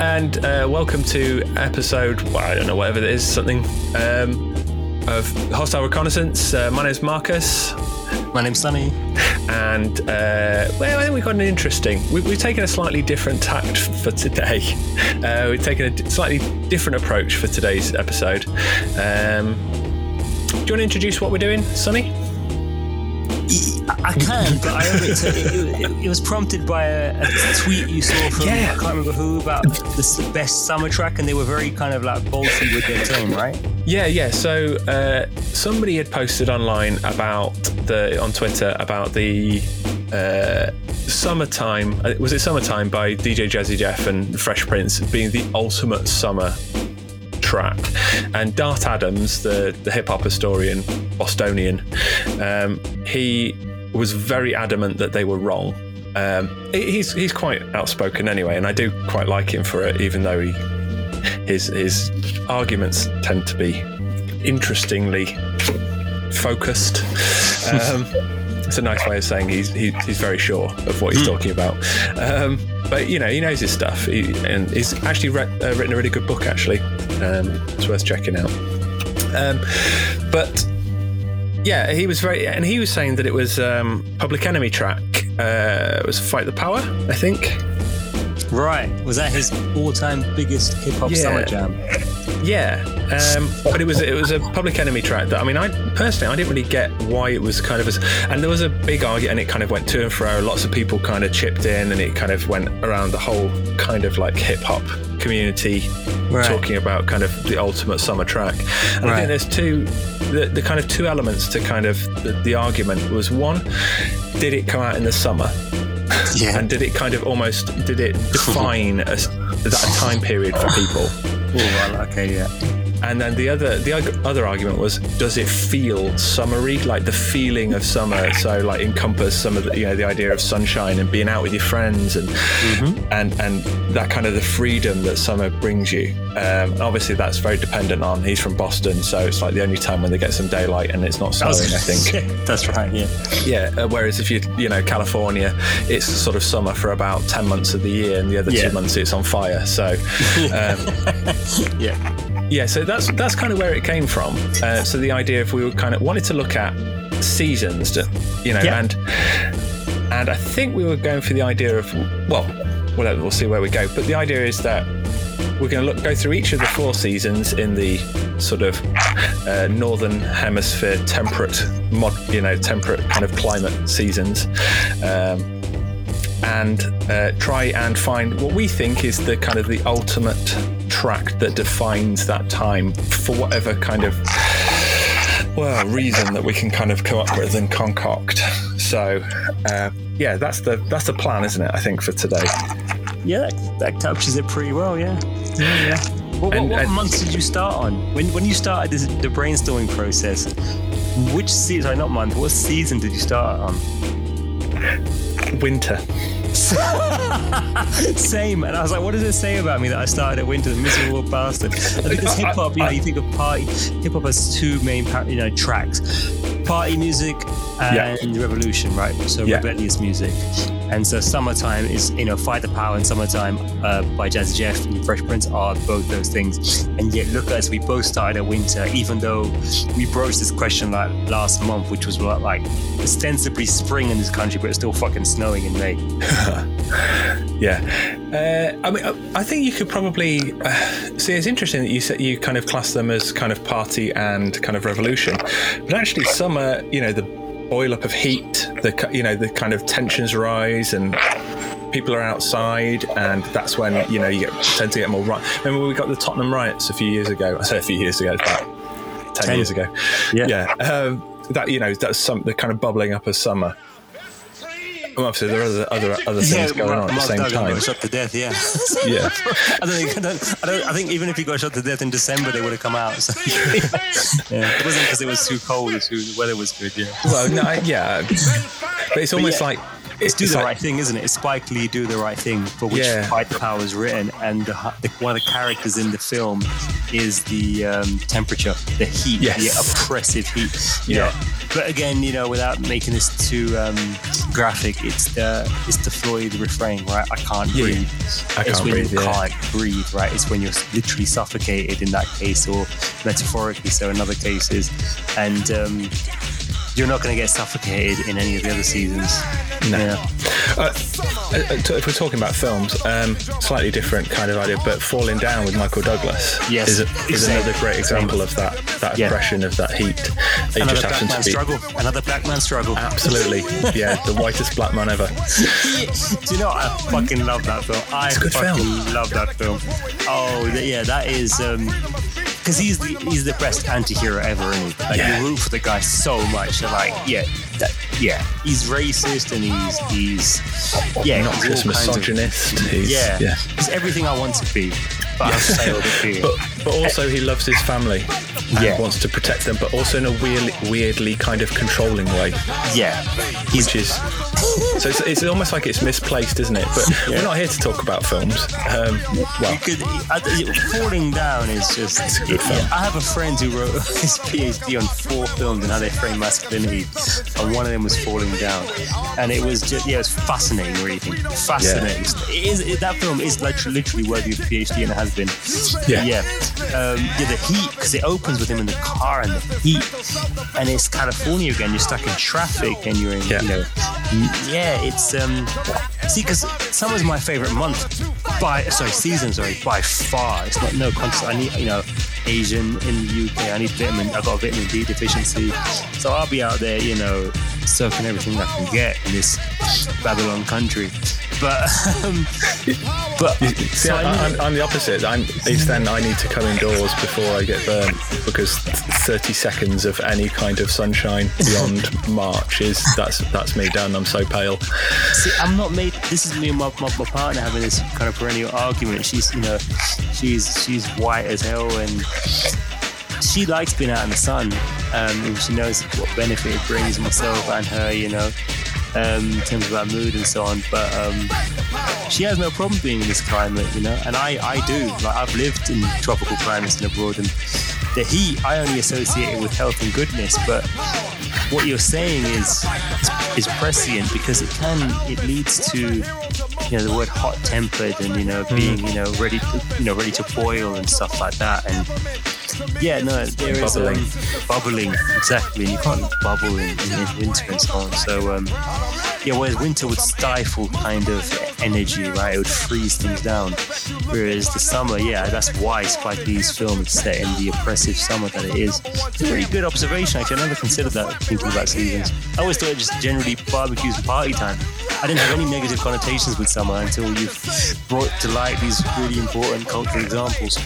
And uh, welcome to episode, well, I don't know, whatever it is, something um, of Hostile Reconnaissance. Uh, my name's Marcus, My name's Sunny. and uh, well, I think we've got an interesting. We, we've taken a slightly different tact for today. Uh, we've taken a slightly different approach for today's episode. Um, do you want to introduce what we're doing, Sonny? I can, but I it, it, it, it was prompted by a, a tweet you saw from Yeah. I can't remember who about the best summer track, and they were very kind of like bolshy with their tone, right? Yeah, yeah. So uh, somebody had posted online about the on Twitter about the uh, summertime. uh, Was it summertime by DJ Jazzy Jeff and Fresh Prince being the ultimate summer track? And Dart Adams, the the hip hop historian, Bostonian, um, he was very adamant that they were wrong. Um, he's he's quite outspoken anyway, and I do quite like him for it, even though he his his arguments tend to be interestingly focused. Um, it's a nice way of saying he's he, he's very sure of what he's talking about. Um, but you know he knows his stuff, he, and he's actually re- uh, written a really good book. Actually, um, it's worth checking out. Um, but yeah, he was very, and he was saying that it was um, Public Enemy track. Uh, it was Fight the Power, I think. Right. Was that his all-time biggest hip hop Yeah. summer jam? Yeah, um, but it was it was a Public Enemy track that I mean, I personally I didn't really get why it was kind of as, and there was a big argument, and it kind of went to and fro. Lots of people kind of chipped in, and it kind of went around the whole kind of like hip hop community, Right. talking about kind of the ultimate summer track. And I think there's two, the, the kind of two elements to kind of the, the argument was one, did it come out in the summer? Yeah. And did it kind of almost did it define a, that time period for people? Oh, well, okay, yeah. And then the other the other argument was, does it feel summery, like the feeling of summer? So like encompass some of the you know the idea of sunshine and being out with your friends and and and that kind of the freedom that summer brings you. Um, obviously that's very dependent on. He's from Boston, so it's like the only time when they get some daylight and it's not snowing. I think. That's right, yeah. Yeah. Uh, whereas if you you know California, it's sort of summer for about ten months of the year, and the other Yeah. two months it's on fire. So. Um, Yeah. Yeah, so that's that's kind of where it came from. Uh, so the idea if we were kind of wanted to look at seasons, you know, Yeah. and and I think we were going for the idea of well, whatever. We'll see where we go. But the idea is that we're going to look go through each of the four seasons in the sort of uh, northern hemisphere temperate, mod, you know, temperate kind of climate seasons. Um, and uh, try and find what we think is the kind of the ultimate track that defines that time for whatever kind of well reason that we can kind of come up with and concoct. So uh, yeah, that's the that's the plan, isn't it? I think for today. Yeah, that, that captures it pretty well, yeah. Yeah, yeah. What, And- what and- month did you start on? When, when you started this, the brainstorming process, which season, sorry, not month, what season did you start on? Winter. Same. And I was like, what does it say about me that I started at winter, the miserable bastard? I think it's hip hop, you know, you think of party, hip hop has two main, you know, tracks party music and revolution, right? So Yeah. rebellious music. And so summertime is, you know, Fight the Power and Summertime uh, by Jazzy Jeff and Fresh Prince are both those things. And yet, look at us, we both started at winter, even though we broached this question like last month, which was what, like ostensibly spring in this country, but it's still fucking snowing in May. Yeah, uh, I mean, I- I think you could probably uh, see. It's interesting that you said you kind of class them as kind of party and kind of revolution, but actually, summer, you know, the boil up of heat, the you know, the kind of tensions rise and people are outside, and that's when you know you get, tend to get more right. Remember, we got the Tottenham riots a few years ago. I say a few years ago, about ten, Ten. years ago. Yeah. yeah. Um, that you know, that's some the kind of bubbling up of summer. Well, obviously, there are other other, other things going on at the same Duggan time. got shot to death, yeah. Yeah. I don't think. I, don't, I, don't, I think even if he got shot to death in December, they would have come out. So. yeah, it wasn't because it was too cold. It's who the weather was good. Yeah. Well, no, yeah, but it's almost yeah. like it's do the right thing, isn't it? It's Spike Lee do the right thing for which yeah. Fight the Power is written, and the, the, one of the characters in the film is the um, temperature, the heat, yes. the oppressive heat. yeah. Know? But again, you know, without making this too um, graphic, it's the it's the Floyd refrain, right? I can't yeah. breathe. I it's when breathe, you can't breathe, right? It's when you're literally suffocated in that case, or metaphorically so in other cases, and um, you're not going to get suffocated in any of the other seasons. No. Yeah. Uh, uh if we're talking about films, um, slightly different kind of idea, but Falling Down with Michael Douglas yes, is, a, is another great example of that that yeah. oppression of that heat. It another black man be... struggle. Another black man struggle. Absolutely. yeah, the whitest black man ever. Do you know what? I fucking love that film. I it's a good fucking film. love that film. Oh, yeah, that is. Um, because he's the he's the best anti-hero ever, isn't? Like yeah. you root for the guy so much. You're like, yeah, that, yeah, he's racist and he's he's yeah, not just misogynist. Of, he's, yeah, yeah, he's everything I want to be. But, but, but also he loves his family and yeah. wants to protect them, but also in a weirdly, weirdly kind of controlling way. Yeah, he's, which is so it's, it's, almost like it's misplaced, isn't it? But yeah. we're not here to talk about films. Um, well, could, falling down is just. It's a good film. I have a friend who wrote his PhD on four films and how they frame masculinity, and one of them was Falling Down, and it was just yeah, it was fascinating reading. Fascinating. Yeah. It is it, that film is literally, literally worthy of PhD and it has been. Yeah. Yeah. Um, yeah, the heat because it opens with him in the car and the heat, and it's California again. You're stuck in traffic and you're in yeah. you know yeah, it's um. See, because summer's my favorite month by sorry season sorry by far. It's not no contest. I need you know Asian in the UK. I need vitamin. I've got a vitamin D deficiency, so I'll be out there you know soaking everything I can get in this Babylon country. But um, but see, I, am I'm the opposite. I'm, it's then I need to come indoors before I get burnt because 30 seconds of any kind of sunshine beyond March is that's that's me done. I'm so pale. See, I'm not made. This is me and my, my, my partner having this kind of perennial argument. She's you know she's she's white as hell and she likes being out in the sun um, and she knows what benefit it brings myself and her you know um, in terms of our mood and so on. But um, she has no problem being in this climate, you know, and I, I do. Like I've lived in tropical climates and abroad, and the heat I only associate it with health and goodness. But what you're saying is is prescient because it can it leads to you know the word hot tempered and you know being you know ready to, you know ready to boil and stuff like that and yeah, no, there is bubbling. Um, bubbling exactly. You can't bubble in, in, in winter and so on. So um, yeah, whereas winter would stifle kind of energy, right? It would freeze things down. Whereas the summer, yeah, that's why Spike Lee's film is set in the oppressive summer that it is. It's a very good observation. Actually, I never considered that thinking about seasons. I always thought it just generally barbecues and party time. I didn't have any negative connotations with summer until you've brought to light these really important cultural examples.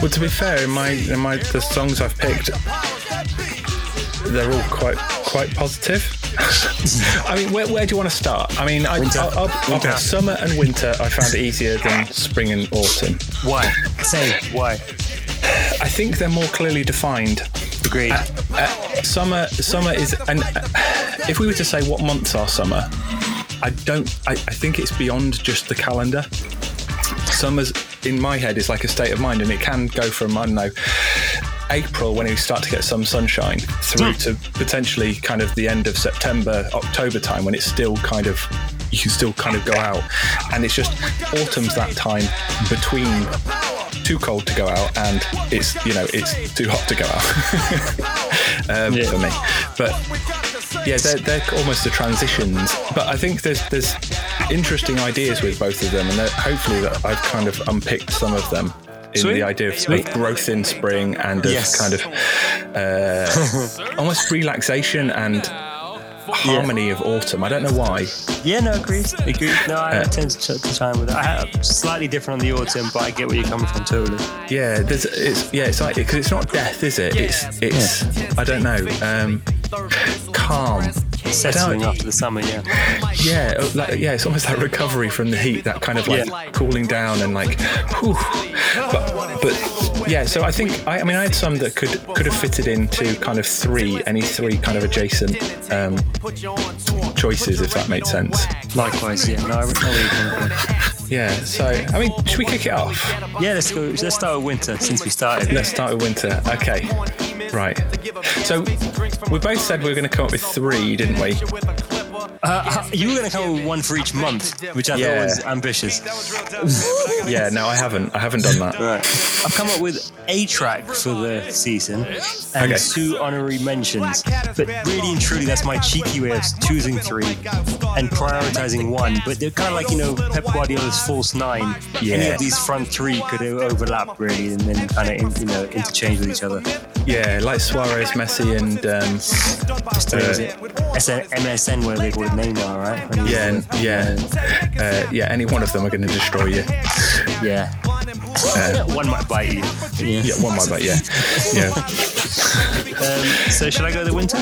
Well, to be fair, in my in my the songs I've picked, they're all quite quite positive. I mean, where, where do you want to start? I mean, I, winter. I'll, I'll, winter. I'll, summer and winter. I found it easier than spring and autumn. Why? Say why? I think they're more clearly defined. Agreed. Uh, uh, summer, summer is, and uh, if we were to say what months are summer, I don't. I, I think it's beyond just the calendar. Summer's in my head is like a state of mind, and it can go from I don't know April when we start to get some sunshine through to potentially kind of the end of September, October time when it's still kind of you can still kind of go out, and it's just autumn's that time between too cold to go out and it's you know it's too hot to go out. Um, yeah. for me, but yeah, they're, they're almost the transitions. But I think there's there's interesting ideas with both of them, and hopefully that I've kind of unpicked some of them in Sweet. the idea of, of, growth in spring and of yes. kind of uh, almost relaxation and harmony yeah. of autumn. I don't know why. Yeah, no, agreed. Agreed. No, I uh, tend to, to chime with it. I have slightly different on the autumn, but I get where you're coming from totally. Yeah, there's, it's yeah, it's like because it's not death, is it? It's it's yeah. I don't know. Um, calm. Settling after the summer, yeah. Yeah, uh, like, yeah, it's almost like recovery from the heat, that kind of like yeah. cooling down and like, whew. But, but yeah, so I think I, I, mean I had some that could could have fitted into kind of three, any three kind of adjacent um, choices, if that makes sense. Likewise, yeah. No, I know where you're coming from. Yeah. So, I mean, should we kick it off? Yeah, let's go. Let's start with winter since we started. Let's start with winter. Okay. Right. So, we both said we were going to come up with three, didn't we? Uh, you were going to come with one for each month, which I Yeah. thought was ambitious. Yeah. No, I haven't. I haven't done that. Right. I've come up with a track for the season and Okay. two honorary mentions. But really and truly, that's my cheeky way of choosing three and prioritizing one. But they're kind of like, you know, Pep Guardiola's false nine. Any Yeah. of these front three could overlap, really, and then kind of, you know, interchange with each other. Yeah, like Suarez, Messi, and um, Just uh, it SN MSN, where they call it Neymar, right? When he was yeah, yeah, uh, yeah. Any one of them are going to destroy you. Yeah. One might bite you. Yeah. Yeah, one might, bite. yeah, yeah. Um, so, should I go the winter?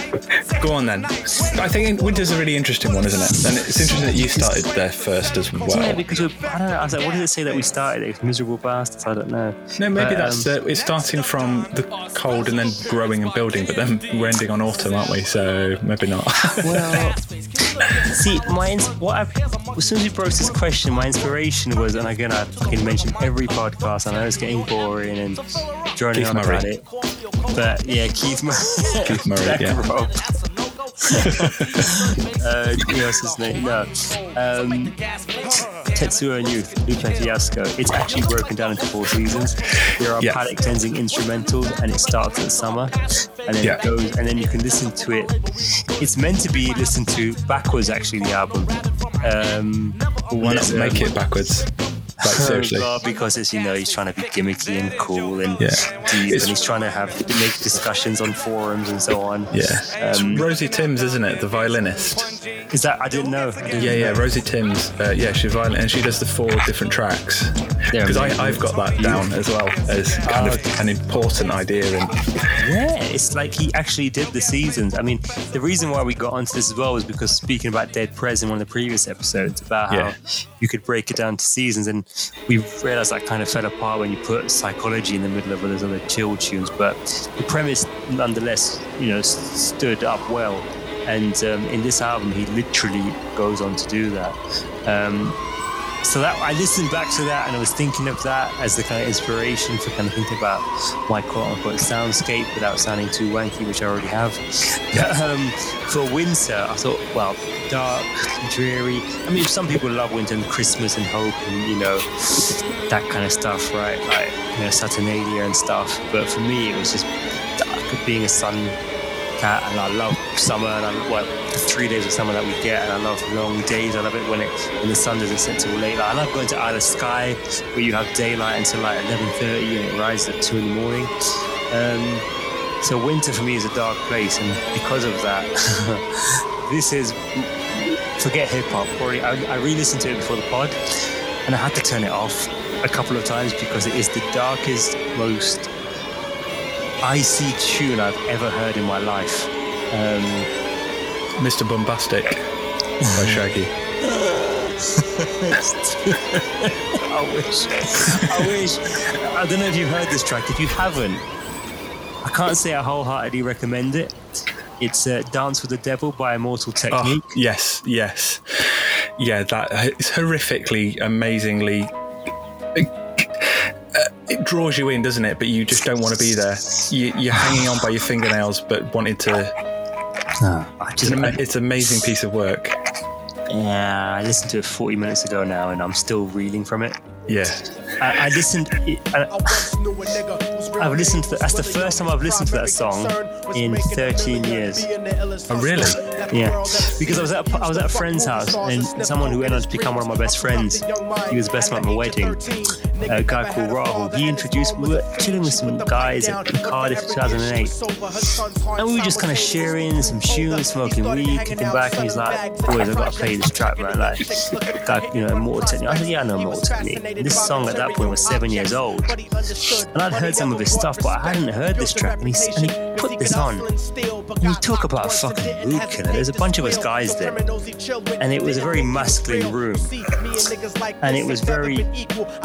Go on then. I think winter's a really interesting one, isn't it? And it's interesting that you started there first as well. Yeah, well. because we're, I don't know. I was like, what does it say that we started? It's miserable bastards. I don't know. No, maybe But, that's um, uh, it's starting from the cold and then growing and building, but then we're ending on autumn, aren't we? So maybe not. Well, see, my ins- what I as soon as you broached this question, my inspiration was, and again, I fucking mentioned every podcast. I know it's getting boring and droning Keith on Murray. about it, but yeah, Keith Murray. Keith Murray, Black yeah. Rob. uh, who else is name? No. Um, Tetsuo and Youth, Lupe Fiasco. It's actually broken down into four seasons. There are Yeah. palate cleansing instrumentals, and it starts at summer, and then Yeah. it goes, and then you can listen to it. It's meant to be listened to backwards, actually. The album. Um, Why not there's, make um, it backwards? Like seriously. well, because it's you know he's trying to be gimmicky and cool and Yeah. deep, It's- and he's trying to have make discussions on forums and so on. Yeah, it's Um, Rosie Timms, isn't it? The violinist. Is that I didn't know. I didn't Yeah, yeah, know. Rosie Timms. Uh, yeah, she's violin, and she does the four different tracks. Because amazing. I've got that down as well as kind Oh, of an important idea. And Yeah, it's like he actually did the seasons. I mean, the reason why we got onto this as well was because speaking about Dead Prez in one of the previous episodes about how Yeah. you could break it down to seasons, and we realized that kind of fell apart when you put psychology in the middle of all those other chill tunes. But the premise, nonetheless, you know, stood up well. And um, in this album, he literally goes on to do that. Um, so that I listened back to that and I was thinking of that as the kind of inspiration for kind of thinking about my quote unquote soundscape without sounding too wanky, which I already have. um, for winter, I thought, well, dark, dreary. I mean, some people love winter and Christmas and hope and you know that kind of stuff, right? Like you know Saturnalia and stuff. But for me, it was just dark, being a sun cat, and I love summer, and I well, the three days of summer that we get, and I love long days. I love it when it when the sun doesn't set till late. Like, I love going to Isle of Skye, where you have daylight until like 11:30, and it rises at two in the morning. Um, so winter for me is a dark place, and because of that, this is forget hip hop. I, I re-listened to it before the pod, and I had to turn it off a couple of times because it is the darkest, most icy tune I've ever heard in my life. Um, Mr. Bombastic by Shaggy. I wish. I wish. I don't know if you've heard this track. If you haven't, I can't say I wholeheartedly recommend it. It's uh, Dance with the Devil by Immortal Technique. Oh, yes, yes. Yeah, that it's horrifically, amazingly. It draws you in, doesn't it? But you just don't want to be there. You, you're hanging on by your fingernails, but wanted to. I It's, just, an, ama- it's an amazing piece of work. yeah, I listened to it 40 minutes ago now, and I'm still reeling from it. Yeah, I, I listened. I, I've listened to. That's the first time I've listened to that song in 13 years. Oh, really? Yeah, because I was at a, I was at a friend's house and someone who went on to become one of my best friends. He was best man at my wedding. Uh, a guy called Rahul. He introduced. We were chilling with some guys at Cardiff 2008, and we were just kind of sharing some tunes, smoking weed, kicking back. And he's like, "Boys, I've gotta play this track, man." Like, guy, you know, Immortal Technique. I said, "Yeah, I know Immortal Technique." This song at that point was seven years old, and I'd heard some of his stuff, but I hadn't heard this track. And he, and he put this on. And you talk about fucking mood killer. There's a bunch of us guys there, and it was a very masculine room, and it was very,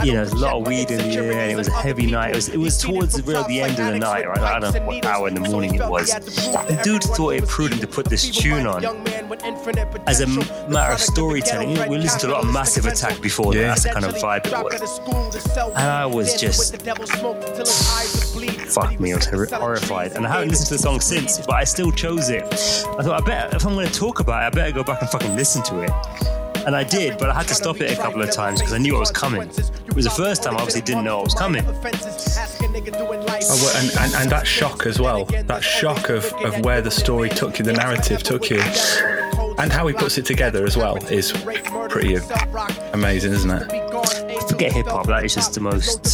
you know, lot of weed in the air, and it was a heavy night. It was, it was towards the real the end of the night, right? I don't know what hour in the morning it was. The dude thought it prudent to put this tune on as a matter of storytelling. We listened to a lot of Massive Attack before that. That's the kind of vibe it was. And I was just fuck me, I was horrified. And I haven't listened to the song since, but I still chose it. I thought, I bet if I'm going to talk about it, I better go back and fucking listen to it. And I did, but I had to stop it a couple of times because I knew what was coming. It was the first time I obviously didn't know what was coming. Oh, and, and, and that shock as well, that shock of, of where the story took you, the narrative took you, and how he puts it together as well is pretty amazing, isn't it? Forget hip hop, that is just the most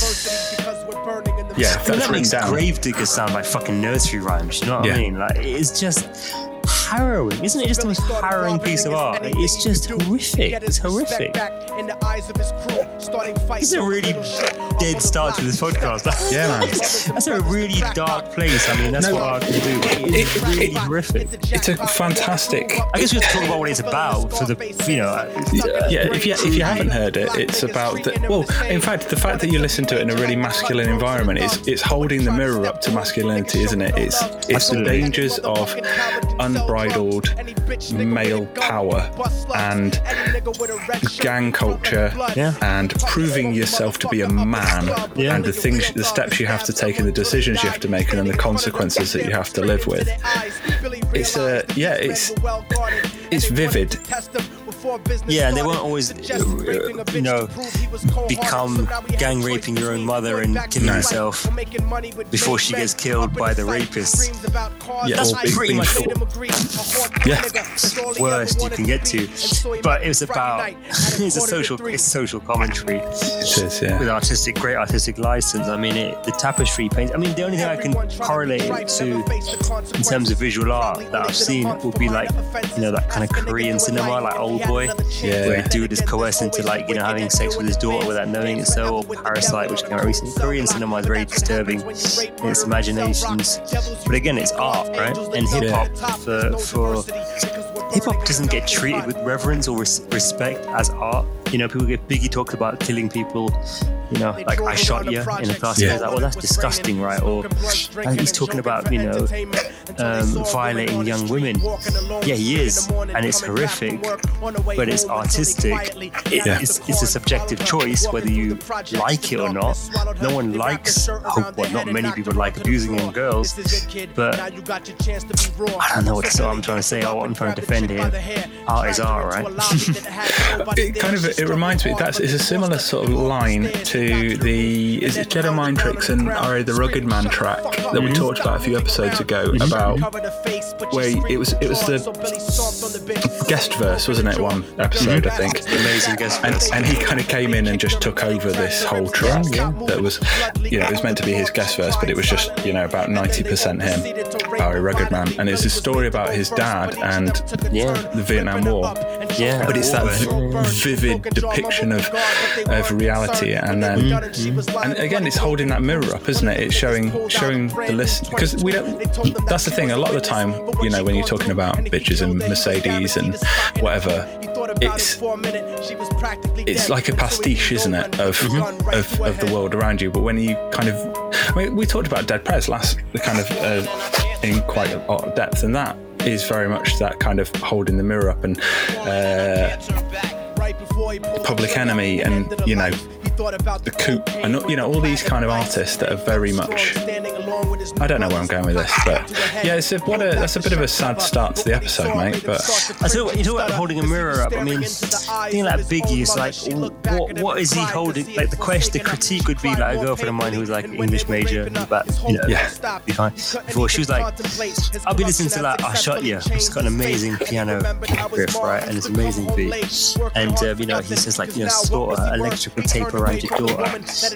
yeah, I mean, that makes down. Gravediggers sound like fucking nursery rhymes. You know what yeah. I mean? Like it's just harrowing, isn't it? Just the most harrowing piece of art. It's just horrific. It's horrific. It's a really dead start to this podcast. yeah, man. That's a really dark place. I mean, that's no, what art can do. It's it, really it, horrific. It's a fantastic. I guess we have to talk about what it's about for the, you know. Yeah, if you if you haven't heard it, it's about the. Well, in fact, the fact that you listen to it in a really masculine environment is it's holding the mirror up to masculinity, isn't it? It's it's the dangers of unbridled male power and gang culture yeah. and proving yourself to be a man yeah. and the things, the steps you have to take and the decisions you have to make and then the consequences that you have to live with. It's a yeah, it's it's vivid yeah, and they won't always, uh, you know, become gang raping your own mother and killing no. yourself before she gets killed by the rapists. Yeah, that's pretty much yeah. worst you can get to. But it was about it's a social it's social commentary. It is, yeah. With artistic, great artistic license. I mean, it, the tapestry paint. I mean, the only thing I can correlate it to in terms of visual art that I've seen would be like, you know, that kind of Korean cinema, like old boy, yeah. where a dude is coerced into like you know having sex with his daughter without knowing it so, or Parasite, which came out recently. Korean cinema is very disturbing in its imaginations, but again, it's art, right? And hip hop for for hip hop doesn't get treated with reverence or res- respect as art. You know, people get Biggie talks about killing people you know, like I shot you in a class. Yeah. Like, well, that's disgusting, right? Or he's talking about, you know, um, violating young women. Yeah, he is, and it's horrific, but it's artistic. It, yeah. it's, it's, a subjective choice whether you like it or not. No one likes, oh, well, not many people like abusing young girls, but I don't know what so I'm trying to say. Oh, I'm trying to defend here. Art is art, right? it kind of it reminds me that's it's a similar sort of line to the is it Jedi Mind Tricks and R.A. the Rugged Man track that we talked about a few episodes ago about where it was it was the guest verse, wasn't it? One episode, I think. Amazing guest verse. And, and he kind of came in and just took over this whole track. Yeah. That was, you know, it was meant to be his guest verse, but it was just, you know, about ninety percent him. R.A. Rugged Man, and it's a story about his dad and yeah. the Vietnam War. Yeah, but it's that v- vivid depiction of of reality, and then mm-hmm. and again, it's holding that mirror up, isn't it? It's showing showing the list because we don't. That's the thing. A lot of the time, you know, when you're talking about bitches and Mercedes and whatever, it's it's like a pastiche, isn't it, of mm-hmm. of, of the world around you? But when you kind of, I mean, we talked about Dead Prez last, the kind of uh, in quite a lot of depth, and that is very much that kind of holding the mirror up and uh, Public Enemy, and you know the Coup, and you know all these kind of artists that are very much. I don't know where I'm going with this, but yeah, it's a, what a that's a bit of a sad start to the episode, mate. But I thought you talk about holding a mirror up. I mean, thing like Biggie is like, what what is he holding? Like the question, the critique would be like a girlfriend of mine who was like an English major, but you know, yeah, be fine. Before she was like, I'll be listening to like I Shot You. It's got an amazing piano riff, right, and it's amazing beat. And um, you know, he says like, you know, store electrical tape around your daughter.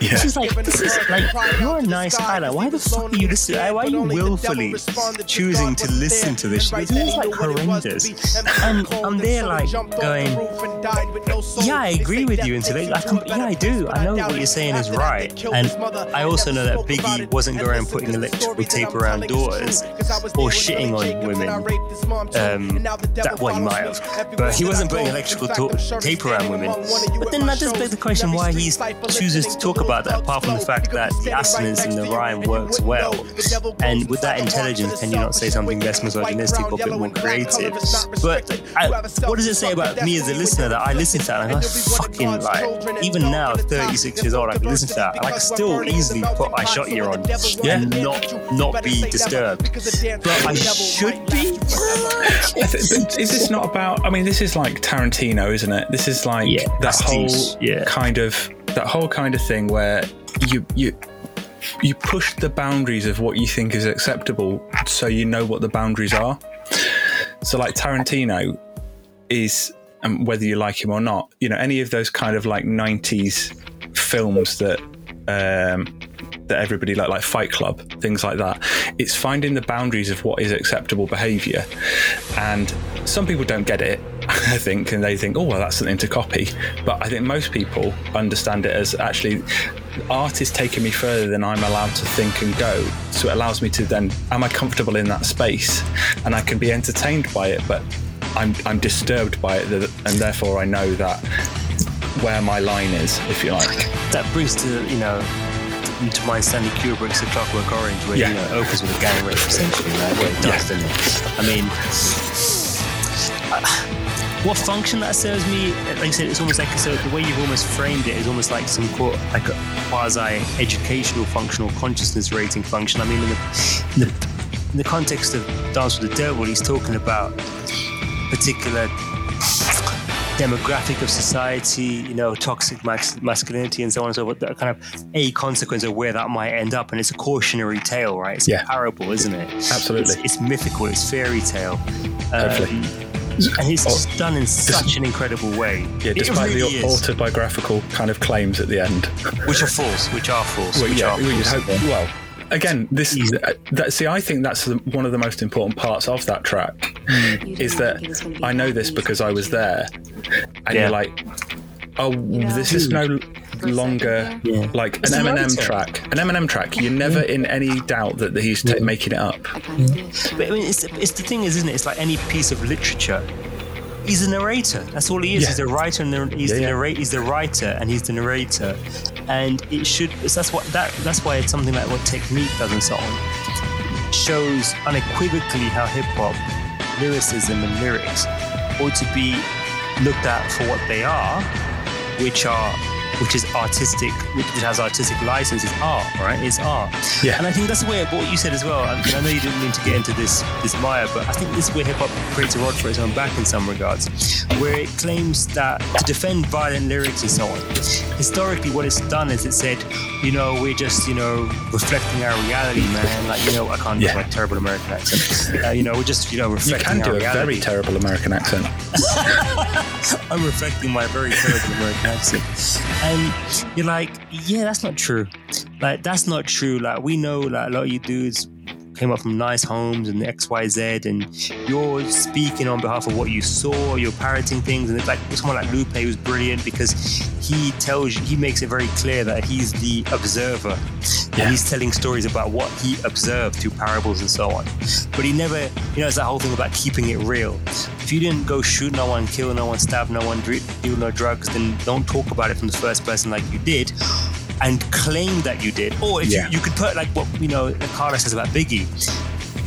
Yeah. This is like, this is like, you're a nice guy. Why the fuck are you listening? Why are you willfully choosing to listen to this? This is like horrendous. And I'm there like going, yeah, I agree with you. And like, yeah, I do. I know what you're saying is right. And I also know that Biggie wasn't going around putting electrical tape around doors or shitting on women. Um, that well, he might have, but he wasn't putting electrical tape around women. But then that does beg the question why he chooses to talk about that, apart from the fact that the assonance in the rhyme works well. And with that intelligence, can you not say something less misogynistic or a bit more creative? But I, what does it say about me as a listener that I listen to that and I fucking like, even now, 36 years old, I can listen to that and I can still easily put I Shot You on yeah. and not not be disturbed. But I should be. is this not about? I mean, this is like Tarantino, isn't it? This is like yeah, that whole yeah. kind of that whole kind of thing where you you you push the boundaries of what you think is acceptable so you know what the boundaries are. So like Tarantino is and um, whether you like him or not, you know, any of those kind of like 90s films that um, that everybody like, like Fight Club, things like that. It's finding the boundaries of what is acceptable behavior. And some people don't get it, I think, and they think, oh, well, that's something to copy. But I think most people understand it as actually art is taking me further than I'm allowed to think and go. So it allows me to then, am I comfortable in that space? And I can be entertained by it, but I'm, I'm disturbed by it, and therefore I know that where my line is, if you like. That brings to, you know, to mind Stanley Kubrick's The Clockwork Orange, where yeah. you know opens with a gang rape essentially, right? It does, yeah. it? I mean, uh, what function that serves me? Like I said, it's almost like so the way you've almost framed it is almost like some quote like a quasi educational functional consciousness rating function. I mean, in the, in the, in the context of Dance with the Devil, he's talking about particular demographic of society, you know, toxic masculinity and so on and so forth, that kind of a consequence of where that might end up. And it's a cautionary tale, right? It's yeah. a parable, isn't it? Absolutely. It's, it's mythical, it's fairy tale. Um, and he's oh, done in such an incredible way. Yeah, despite really the autobiographical kind of claims at the end, which are false, which are false. Well, which yeah, are false. Hope, well, again, this uh, that, see, I think that's one of the most important parts of that track mm. is that I know this because I was there, and yeah. you're like, oh, yeah. this is no longer yeah. like an Eminem track. An Eminem track. You're never in any doubt that he's t- making it up. But I mean, it's, it's the thing is, isn't it? It's like any piece of literature he's a narrator. That's all he is. Yeah. He's a writer and he's, yeah, the narrator, he's the writer and he's the narrator. And it should that's what that that's why it's something like what technique does and so on. shows unequivocally how hip hop, lyricism and lyrics ought to be looked at for what they are, which are which is artistic, which has artistic license, is art, right? It's art. Yeah. And I think that's the way what you said as well. I, mean, I know you didn't mean to get into this this mire, but I think this is where hip hop creates a rod for its own back in some regards, where it claims that to defend violent lyrics and so on. Historically, what it's done is it said, you know, we're just you know reflecting our reality, man. Like you know, I can't yeah. do my terrible American accent. Uh, you know, we're just you know reflecting. You can do a very terrible American accent. I'm reflecting my very terrible American accent and you're like, yeah, that's not true. Like that's not true. Like we know, like a lot of you dudes came up from nice homes and XYZ, and you're speaking on behalf of what you saw, you're parroting things. And it's like someone like Lupe was brilliant because he tells you, he makes it very clear that he's the observer. Yeah. And he's telling stories about what he observed through parables and so on. But he never, you know, it's that whole thing about keeping it real. If you didn't go shoot no one, kill no one, stab no one, deal no drugs, then don't talk about it from the first person like you did and claim that you did. Or if yeah. you, you could put like what you know Carla says about Biggie.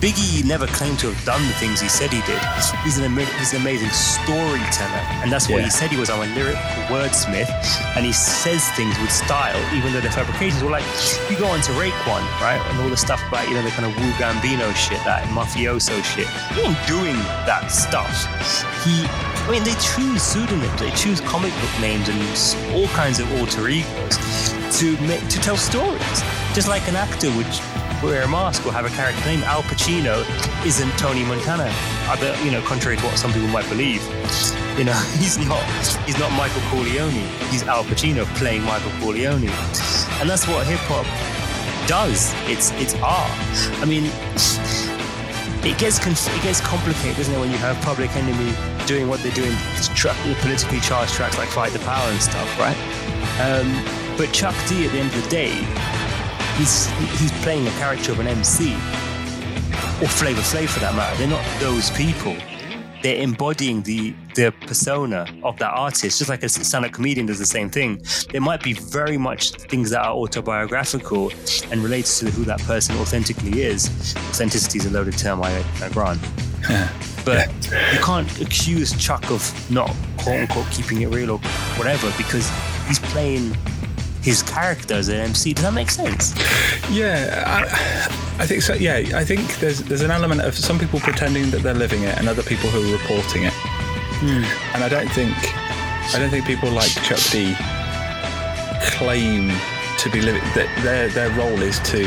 Biggie never claimed to have done the things he said he did. He's an, he's an amazing storyteller, and that's what yeah. he said he was. I'm a lyric wordsmith, and he says things with style, even though the fabrications were like. You go on to Raekwon, right, and all the stuff about you know the kind of Wu Gambino shit, that mafioso shit. He ain't doing that stuff. He I mean, they choose pseudonyms, they choose comic book names and all kinds of alter egos to make to tell stories. Just like an actor would wear a mask or have a character name. Al Pacino isn't Tony Montana. You know, contrary to what some people might believe. You know, he's not he's not Michael Corleone. He's Al Pacino playing Michael Corleone. And that's what hip hop does. It's it's art. I mean, it gets it gets complicated, doesn't it, when you have Public Enemy doing what they're doing, tra- politically charged tracks like Fight the Power and stuff, right? Um, but Chuck D, at the end of the day, he's he's playing a character of an MC or Flavor Flav for that matter. They're not those people. They're embodying the the persona of that artist, just like a stand-up comedian does the same thing. There might be very much things that are autobiographical and related to who that person authentically is. Authenticity is a loaded term, I, I grant. but you can't accuse Chuck of not quote unquote keeping it real or whatever because he's playing his character as an MC. Does that make sense? Yeah, I, I think so. Yeah, I think there's there's an element of some people pretending that they're living it and other people who are reporting it. Hmm. And I don't think I don't think people like Chuck D claim to be living that their their role is to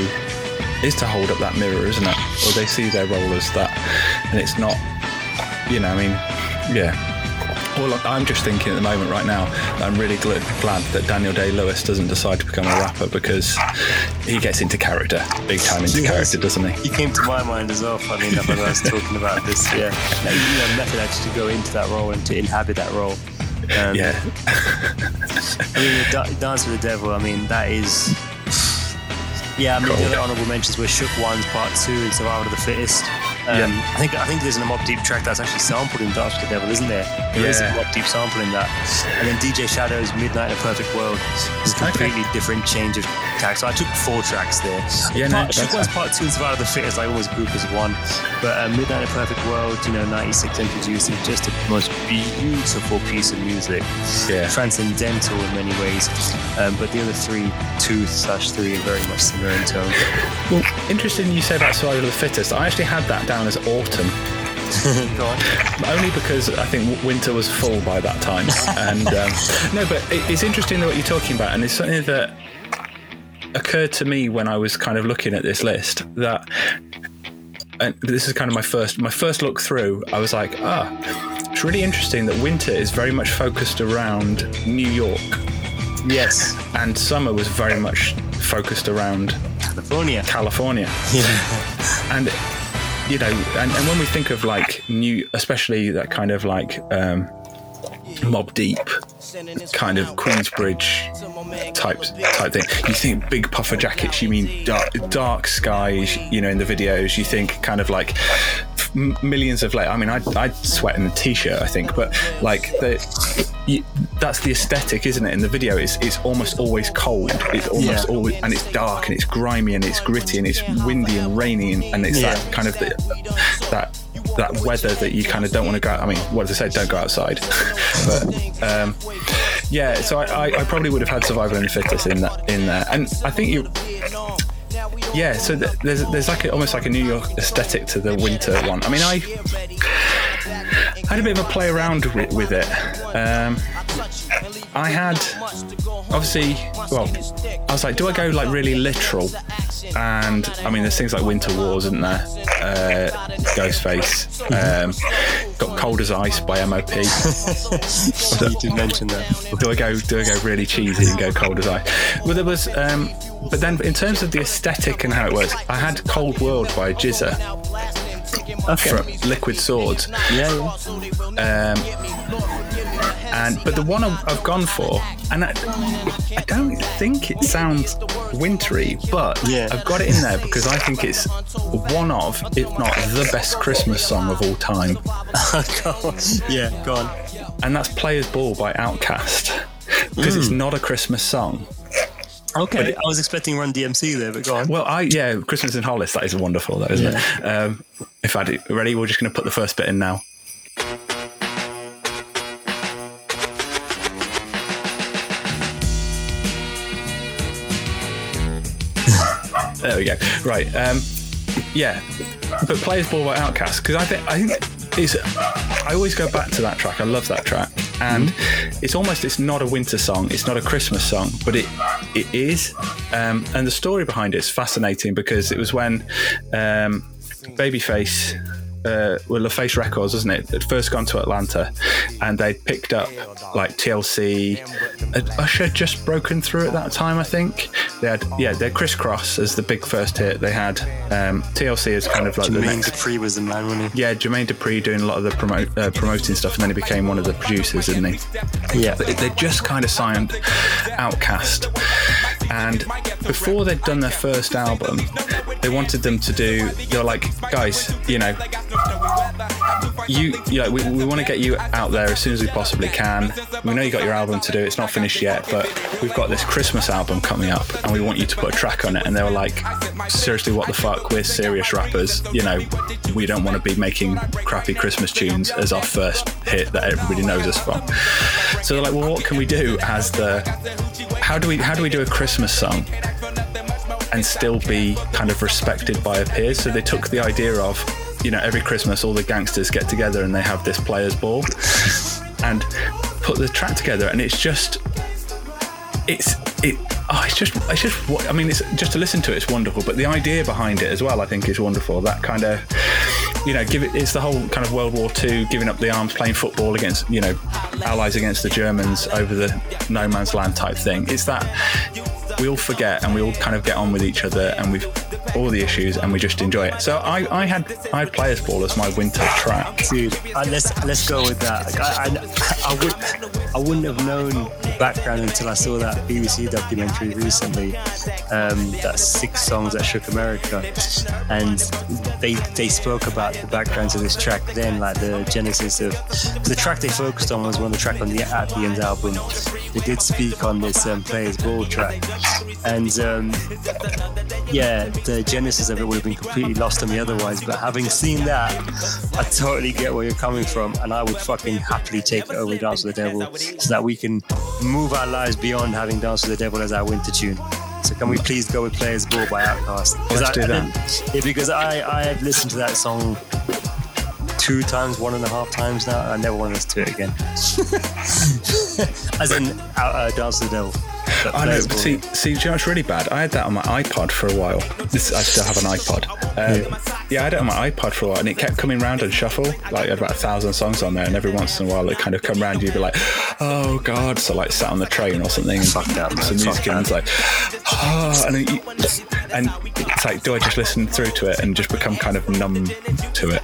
is to hold up that mirror, isn't it? Or they see their role as that, and it's not. You know, I mean, yeah. Well, look, I'm just thinking at the moment, right now, I'm really gl- glad that Daniel Day Lewis doesn't decide to become a rapper because he gets into character, big time into Yes. character, doesn't he? He came to my mind as well, funny enough, when I was talking about this. Yeah. You know, method actually to go into that role and to inhabit that role. Um, Yeah, I mean, Dance with the Devil, I mean, that is. Yeah, I mean, the other honorable mentions were Shook Ones Part 2 and Survival of the Fittest. Um, Yeah. I think I think there's an Mobb Deep track that's actually sampled in Dance with the Devil, isn't there? There is Yeah. a Mobb Deep sample in that. And then DJ Shadow's Midnight in a Perfect World is a Okay. completely different change of tack. So I took four tracks there. Yeah, no, part, Shook that's Ones. Part 2 and Survival of the Fittest, I almost group as one. But uh, Midnight in a Perfect World, you know, 96 introduced is just the most beautiful piece of music yeah. transcendental in many ways. Um, but the other three, two slash three, are very much similar in tone. Well, interesting you say about Survival of the Fittest. I actually had that down as autumn, only because I think winter was full by that time. and um, no, but it, it's interesting what you're talking about, and it's something that occurred to me when I was kind of looking at this list. That, and this is kind of my first my first look through. I was like, ah, it's really interesting that winter is very much focused around New York, Yes, and summer was very much focused around California. California. Yeah. and you know and, and when we think of like new especially that kind of like um mobb deep kind of queensbridge type type thing you think big puffer jackets you mean dark, dark skies you know in the videos you think kind of like millions of like i mean i'd, I'd sweat in a t-shirt i think but like the you, that's the aesthetic isn't it in the video it's, it's almost always cold it's almost Yeah. always and it's dark and it's grimy and it's gritty and it's windy and rainy and, and it's Yeah. that kind of the, that that weather that you kind of don't want to go out. I mean, what does it say? Don't go outside. but um, yeah, so I, I, I probably would have had survival and the fittest in that in there, and I think you. Yeah, so th- there's there's like a, almost like a New York aesthetic to the winter one. I mean, I had a bit of a play around with, with it. Um, I had obviously, well, I was like, do I go like really literal? And I mean, there's things like Winter Warz, isn't there? Uh, Ghostface, um, got Cold as Ice by MOP. you did mention that. do I go? Do I go really cheesy and go Cold as Ice? Well, there was, um, but then in terms of the aesthetic and how it works, I had Cold World by GZA Okay. from Liquid Swords. Yeah, yeah. Um, and but the one I've, I've gone for, and I, I don't think it sounds wintry, but Yeah. I've got it in there because I think it's one of, if not the best Christmas song of all time, go on. Yeah, go on. and that's "Players Ball" by Outkast. Because it's Mm. not a Christmas song. Okay, I was expecting Run DMC there, but go on. Well, I yeah, Christmas in Hollis. That is wonderful, though, isn't it? Um, in fact, ready? We're just going to put the first bit in now. there we go. Right. Um, yeah, but players ball by Outkast because I think I think it's. I always go back to that track. I love that track, and it's almost it's not a winter song. It's not a Christmas song, but it it is. Um, and the story behind it is fascinating because it was when um, Babyface uh, well, LaFace Records, wasn't it? They'd first gone to Atlanta, and they picked up like TLC. Uh, Usher just broken through at that time, I think. They had yeah, they had Kris Kross as the big first hit. They had um, TLC as kind of like the Jermaine next. Dupri was the man, wasn't he? Yeah, Jermaine Dupri doing a lot of the promote, uh, promoting stuff, and then he became one of the producers, didn't he? Yeah. They they just kind of signed Outkast, and before they'd done their first album, they wanted them to do. They were like, guys, you know, you, you know, we, we want to get you out there as soon as we possibly can. We know you got your album to do; it's not finished yet, but we've got this Christmas album coming up, and we want you to put a track on it. And they were like, seriously, what the fuck? We're serious rappers, you know. We don't want to be making crappy Christmas tunes as our first hit that everybody knows us from. So they're like, well, what can we do as the? How do we how do we do a Christmas song and still be kind of respected by our peers? So they took the idea of, you know, every Christmas all the gangsters get together and they have this players ball, and put the track together, and it's just, it's it. Oh, it's just, it's just. I mean, it's just to listen to it, it's wonderful. But the idea behind it as well, I think, is wonderful. That kind of, you know, give it. It's the whole kind of World War II, giving up the arms, playing football against, you know, allies against the Germans over the no man's land type thing. It's that we all forget and we all kind of get on with each other and we've all the issues and we just enjoy it. So I, I had I had Players Ball as my winter track. Dude, uh, let's let's go with that. I, I, I would I wouldn't have known the background until I saw that BBC documentary recently. Um, that six songs that shook America, and they they spoke about the background to this track. Then, like the genesis of the track they focused on was one of the track on the At the End album. They did speak on this um, Players Ball track, and um, yeah, the genesis of it would have been completely lost on me otherwise. But having seen that, I totally get where you're coming from, and I would fucking happily take it over Dance with the Devil so that we can move our lives beyond having Dance with the Devil as our winter tune. So can we please go with Players Ball by Outkast? 'Cause Let's I- do that. Yeah, because I I have listened to that song two times, one and a half times now. and I never want to listen to it again. As in uh, uh, Dance with the Devil. I know, but see, see, you know what's really bad? I had that on my iPod for a while. This, I still have an iPod. Um, yeah. I had it on my iPod for a while, and it kept coming round and shuffle. Like, I had about a thousand songs on there, and every once in a while, it kind of come round. You'd be like, "Oh God!" So, like, sat on the train or something, and Fuck that, some music, and it's like, "Oh," and, you, and it's like, do I just listen through to it and just become kind of numb to it?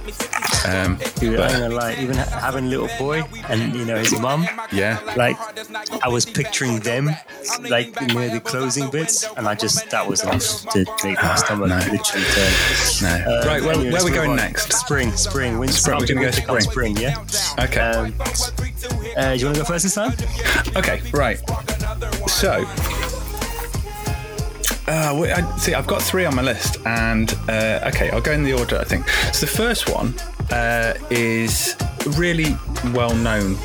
Um, Dude, but- I ain't gonna lie, even having a little boy and you know his mum, yeah, like I was picturing them like near the closing bits, and I just that was enough to make my stomach no. literally turn. no. Uh, right, well, anyway, where are we going on. next? Spring, spring, winter. Spring, we're gonna go spring. spring, yeah. Okay. Um, uh, do you want to go first this time? Okay, right. So, uh, I, see, I've got three on my list, and uh, okay, I'll go in the order. I think. So the first one uh, is a really well-known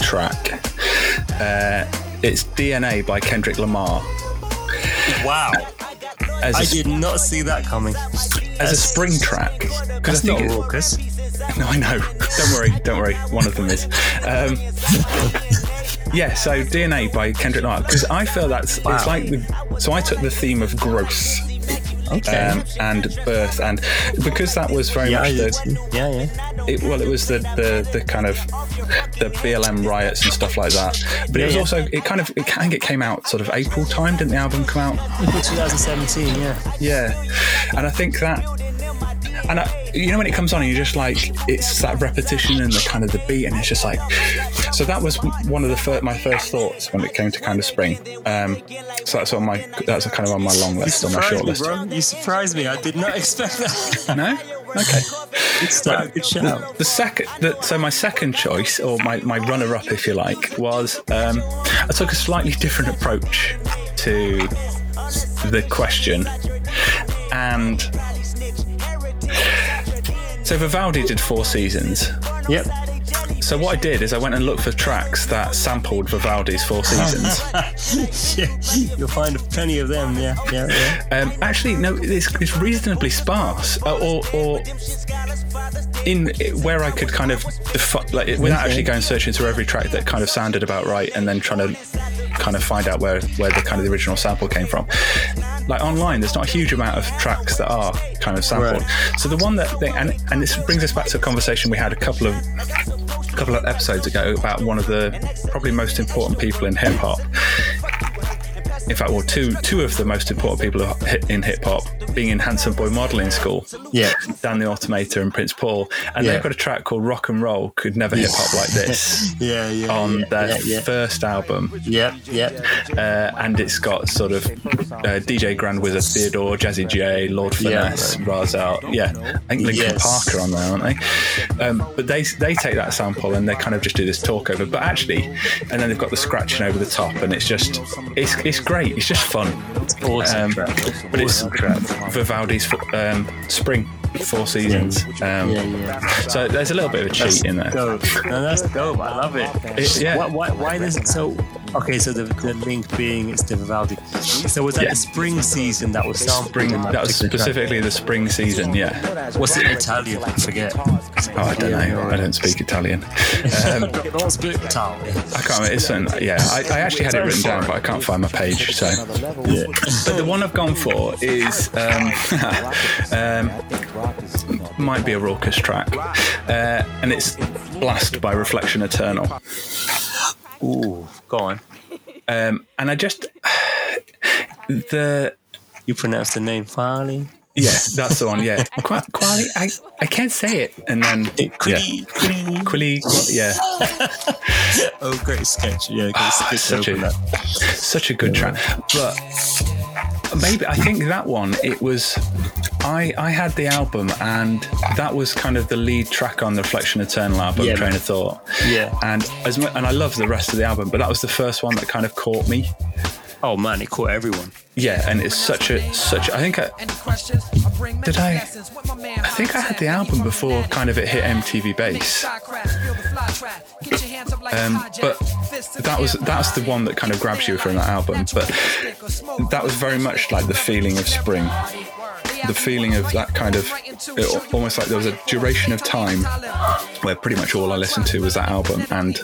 track. Uh, it's DNA by Kendrick Lamar. Wow, As I did not see that coming. as a spring track. Because That's not raucous. No, I know. Don't worry. Don't worry. One of them is. Um, yeah. So DNA by Kendrick Lamar because I feel that's it's like the, so I took the theme of growth Okay. um, and birth and because that was very yeah, much the yeah, yeah. it, well it was the, the the kind of the BLM riots and stuff like that but it was yeah. also it kind of it kind of came out sort of April time didn't the album come out April 2017, yeah. yeah, and I think that, and I, you know when it comes on, and you're just like, it's that repetition and the kind of the beat, and it's just like, so that was one of the fir- my first thoughts when it came to kind of spring. Um, so that's on my that's kind of on my long list, on my short me, list. bro. You surprised me. I did not expect that. No, okay. Good start. Good shout. The second, the, so my second choice, or my, my runner up, if you like, was um, I took a slightly different approach to the question, and so Vivaldi did four seasons. Yep. So what I did is I went and looked for tracks that sampled Vivaldi's Four Seasons. yeah, you'll find plenty of them. Yeah, yeah, yeah. um, actually, no, it's, it's reasonably sparse, uh, or, or in where I could kind of defi- like without Okay. actually going searching through every track that kind of sounded about right, and then trying to kind of find out where where the kind of the original sample came from. Like online, there's not a huge amount of tracks that are kind of sampled. Right. So the one that they, and and this brings us back to a conversation we had a couple of a couple of episodes ago about one of the probably most important people in hip hop. In fact, well, two two of the most important people in hip hop being in Handsome Boy Modeling School. Yeah. Dan the Automator and Prince Paul, and Yeah. they've got a track called Rock and Roll. Could never hip hop like this Yeah, yeah. on yeah, their yeah, yeah. first album. Yep, yep. uh, and it's got sort of uh, DJ Grand Wizard Theodore, Jazzy Jay, Lord Yeah. Finesse, Rahzel. Yeah, I think Linkin Yes. Parker on there, aren't they? Um, but they they take that sample and they kind of just do this talk over. But actually, and then they've got the scratching over the top, and it's just it's it's great. It's just fun. Awesome Um. But it's. Vivaldi's um, Spring. Four seasons. Um, Yeah, yeah. So there's a little bit of a cheat in there. Dope. No, that's dope. I love it. It- yeah. Why, why, why does it so? Okay, so the, the link being it's the Vivaldi. So was that Yeah. the spring season that was Spring. that, That was track? specifically the spring season. Yeah. Was it Italian? I forget. Oh, I don't know. I don't speak Italian. Um, Don't speak Italian. I can't remember. It's an, yeah, I, I actually had it written down, but I can't find my page. So, Yeah. but the one I've gone for is um, um, might be a raucous track, uh, and it's "Blast" by Reflection Eternal. Ooh, go on. Um, and I just the You pronounce the name Farley. Yeah, that's the one. Yeah, Qua- quali. I I can't say it, and then yeah, quili. Yeah, Oh, great sketch. Yeah, great ah, sketch. such a that. such a good track. But maybe I think that one it was. I I had the album and that was kind of the lead track on the Reflection Eternal album, Yeah. Train of Thought. Yeah. And as and I love the rest of the album, but that was the first one that kind of caught me. Oh man, it caught everyone. Yeah, and it's such a such. I think I, Did I? I think I had the album before kind of it hit MTV Base. Um, but that was that's the one that kind of grabs you from that album. But that was very much like the feeling of spring. The feeling of that kind of it, almost like there was a duration of time where pretty much all I listened to was that album, and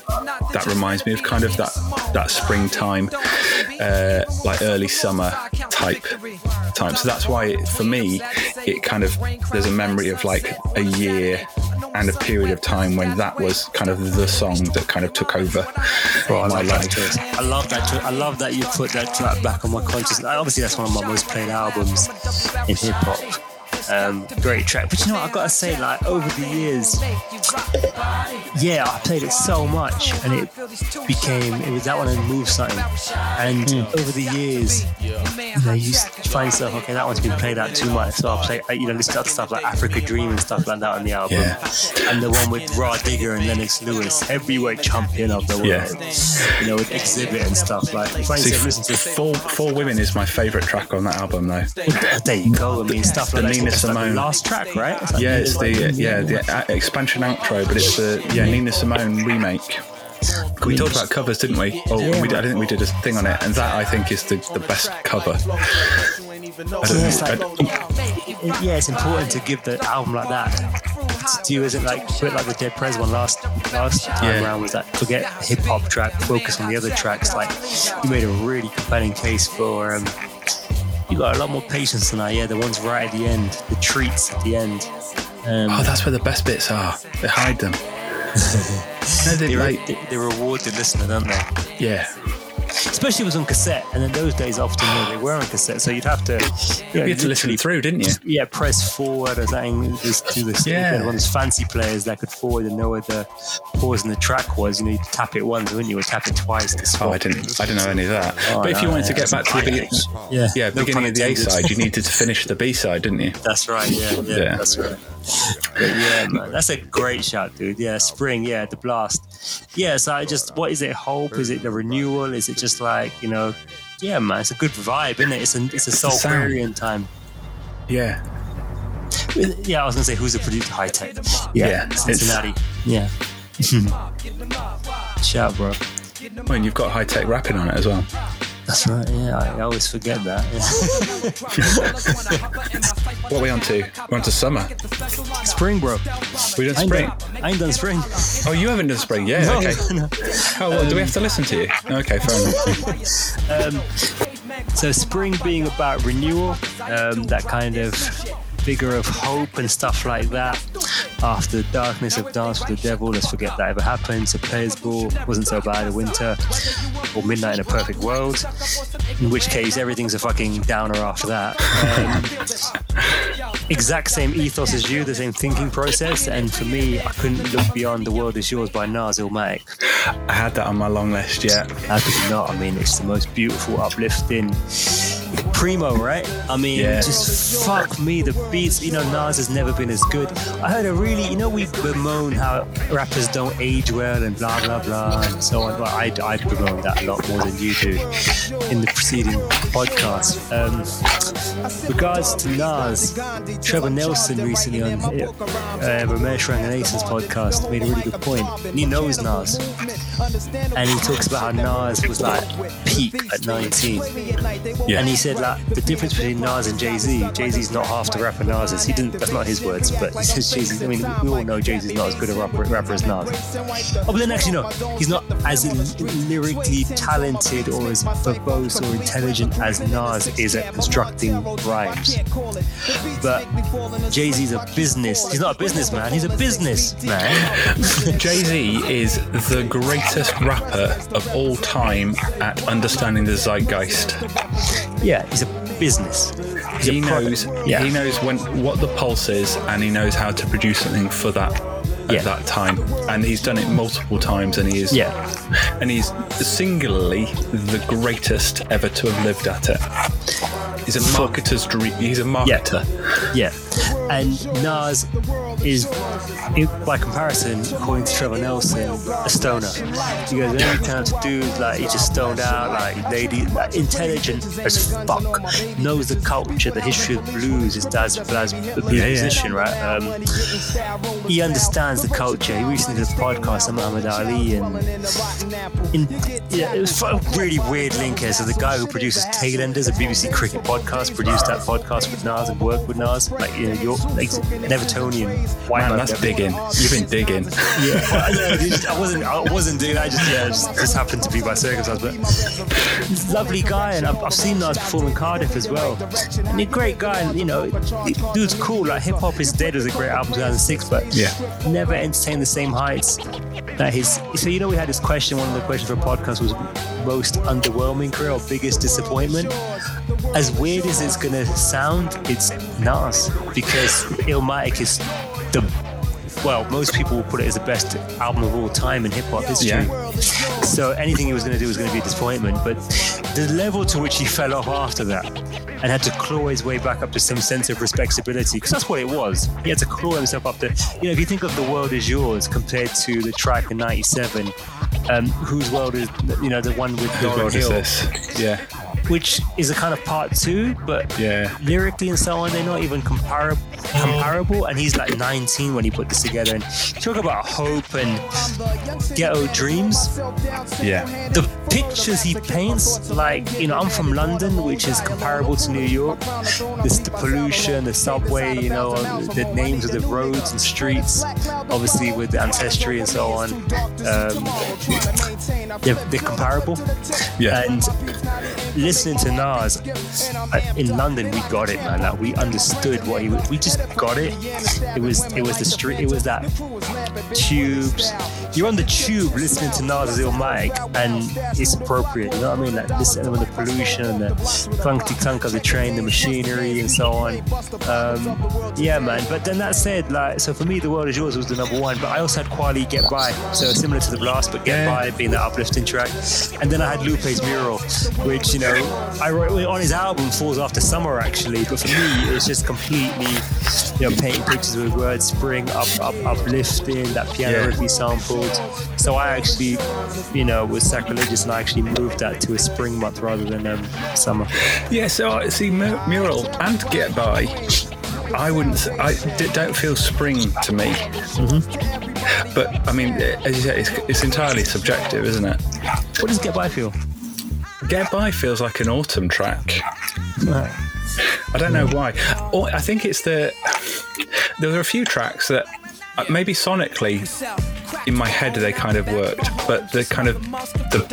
that reminds me of kind of that that springtime, uh, like early summer type time. So that's why for me, it kind of there's a memory of like a year and a period of time when that was kind of the song that kind of took over I my that life. I love that. I love that you put that track back on my consciousness. Obviously, that's one of my most played albums in hip hop. Um, great track. But you know what? I've got to say, like over the years, yeah, I played it so much, and it became it was that one and move something. And over the years, you know, you find yourself okay, that one's been played out too much, so I'll play. You know, listen to other stuff like Africa Dream and stuff like that on the album, Yeah. and the one with Rah Digga and Lennox Lewis, heavyweight champion of the world. Yeah. You know, with Xzibit and stuff like. You find See, yourself listening to Four, Four Women is my favourite track on that album, though. there you go. I mean, stuff like that. Nina It's like the Simone. last track, right? It's Yeah, it's the yeah the uh, expansion outro, but it's the yeah Nina Simone remake. We talked about covers, didn't we? Oh, we I think we did a thing on it, and that I think is the, the best cover. I don't Yeah, it's know. I like, don't- it- yeah, it's important to give the album like that. To you, is it like a bit like the Dead Prez one last last time Yeah. around? Was that forget hip hop track, focus on the other tracks? Like you made a really compelling case for. Um, you got a lot more patience than I. Yeah, the ones right at the end, the treats at the end. Um, oh, that's where the best bits are. They hide them. no, they they, re- like they, they reward the listener, don't they? yeah. Especially if it was on cassette, and in those days, often you know, they were on cassette, so you'd have to. You, know, You had to listen literally through, didn't you? yeah, press forward or something. Just do this. Yeah. One of those fancy players that could forward and know where the pause in the track was. You know, you tap it once, wouldn't you? Or tap it twice to swap. Oh, I didn't. I didn't know any of that. Oh, but if you no, wanted to get back to the beginning, Yeah, yeah, no beginning of the A side, you needed to finish the B side, didn't you? That's right. Yeah, yeah, Yeah. that's right. But yeah, man, that's a great shot, dude. Yeah, spring. Yeah, the blast. Yeah, so I just, what is it? Hope? Is it the renewal? Is it just like you know? Yeah, man, it's a good vibe, isn't it? It's a it's a soul. Aquarian time. Yeah. Yeah, I was gonna say who's the producer? Hi-Tek. Yeah, it's- Cincinnati. Yeah. Shout, bro. I mean, you've got Hi-Tek rapping on it as well. That's right. Yeah, I always forget that. What are we on to? We're on to summer. spring, bro. We done I ain't spring. done, I ain't done spring. Oh, you haven't done spring? Yeah. No, okay. no. Oh, well, do we have to listen to you? Okay, fair enough. Um, So spring being about renewal, um, that kind of figure of hope and stuff like that. After the darkness of Dance with the Devil, let's forget that ever happened. So Players Ball wasn't so bad in winter, or Midnight in a Perfect World, in which case everything's a fucking downer after that. Um, exact same ethos as you, the same thinking process, and for me, I couldn't look beyond The World Is Yours by Nas Illmatic. I had that on my long list, yeah. How could you not? I mean, it's the most beautiful, uplifting primo, right? I mean, Yeah. just fuck me. The beats, you know, Nas has never been as good. I heard a really, you know, we bemoan how rappers don't age well and blah blah blah and so on. Well, I I bemoan that a lot more than you do in the preceding podcast. Um, regards to Nas, Trevor Nelson recently on uh, Romesh Ranganathan's podcast made a really good point. And he knows Nas, and he talks about how Nas was like peak at 19. Yeah. And he said like the difference between Nas and Jay Z. Jay Z's not half the rapper Nas is. He didn't. That's not his words, but he says Jay Z. I mean, we all know Jay Z's not as good a rapper, rapper as Nas. Oh, but then actually no, he's not as lyrically talented or as verbose or intelligent as Nas is at constructing rhymes. But Jay Z's a business. He's not a businessman. He's a businessman. Jay Z is the greatest rapper of all time at understanding the zeitgeist. Yeah, he's a business. He's He product. knows. Yeah. He knows when what the pulse is, and he knows how to produce something for that at Yeah. that time. And he's done it multiple times, and he is. Yeah. And he's singularly the greatest ever to have lived at it. He's a marketer's dream. He's a marketer. Yeah, and Nas is, by comparison, according to Trevor Nelson, a stoner. He goes, any talented dude, like he's just stoned out, like lady, like, intelligent as fuck, knows the culture, the history of blues. His dad's a blues, a blues Yeah, yeah. musician, right? Um, he understands the culture. He recently did a podcast on Muhammad Ali, and in, yeah, it was a really weird link here. So the guy who produces Tailenders, a BBC cricket podcast, produced that podcast with Nas and worked with Nas, like you know, you're like an Evertonian white Man, that's digging. You've been digging. Yeah, I, know, dude, I wasn't. I wasn't doing. that. I just yeah, just, just happened to be by circumstance. But lovely guy, and I've, I've seen Nas perform in Cardiff as well. And he's a great guy, and you know, dude's cool. Like Hip Hop is Dead was a great album, 2006, but Yeah. never entertained the same heights that his. So you know, we had this question. One of the questions for podcast was most underwhelming career or biggest disappointment. As weird as it's gonna sound, it's Nas because Illmatic is the well, most people will put it as the best album of all time in hip hop history. Yeah. So anything he was going to do was going to be a disappointment. But the level to which he fell off after that and had to claw his way back up to some sense of respectability, because that's what it was. He had to claw himself up to, you know, if you think of The World Is Yours compared to the track in 97, um, Whose World Is, you know, the one with Whose world is this? Yeah. Which is a kind of part two, but Yeah. lyrically and so on, they're not even compar- comparable. And he's like 19 when he put this together. And talk about hope and ghetto dreams. Yeah. The pictures he paints, like, you know, I'm from London, which is comparable to New York. This, the pollution, the subway, you know, the names of the roads and streets, obviously with the ancestry and so on. Um, they're, they're comparable. Yeah. And listening to Nas uh, in London, we got it, man. We understood what he. We just got it. It was it was the street. It was that tubes. You're on the tube listening to Nas's Illmatic, and it's appropriate. You know what I mean? Like this element of pollution, and the clunky clunk of the train, the machinery, and so on. Um, yeah, man. But then that said, like, so for me, the world is yours was the number one. But I also had Kweli Get By, so similar to the Blast, but Get. By being that uplifting track. And then I had Lupe's Mural, which you know I wrote on his album Falls After Summer actually. But for me, it's just completely you know painting pictures with words, spring, up, up, uplifting, that piano Yeah. riff he. So I actually, you know, was sacrilegious and I actually moved that to a spring month rather than um, summer. Yeah, so I see Mu- Mural and Get By. I wouldn't. s- I d- don't feel spring to me. But I mean, as you say, it's, it's entirely subjective, isn't it? What does Get By feel? Get By feels like an autumn track. Right. I don't know why. Or I think it's the. There were a few tracks that uh, Uh, maybe sonically in my head they kind of worked, but the kind of the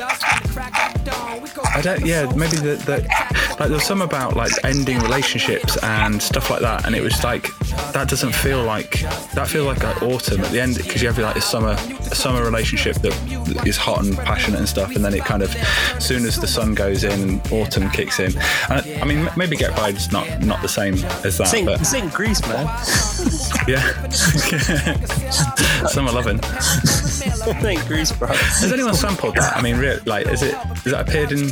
I don't. Yeah, maybe the, the like there's some about like ending relationships and stuff like that, and it was like that doesn't feel like that feels like an autumn at the end because you have like a summer a summer relationship that is hot and passionate and stuff, and then it kind of as soon as the sun goes in, autumn kicks in. And I, mean, maybe Get By is not not the same as that, Sing, but sing Grease, man. yeah, summer loving. sing Grease, bro. Has anyone sampled that? I mean, really, like, is it has that appeared in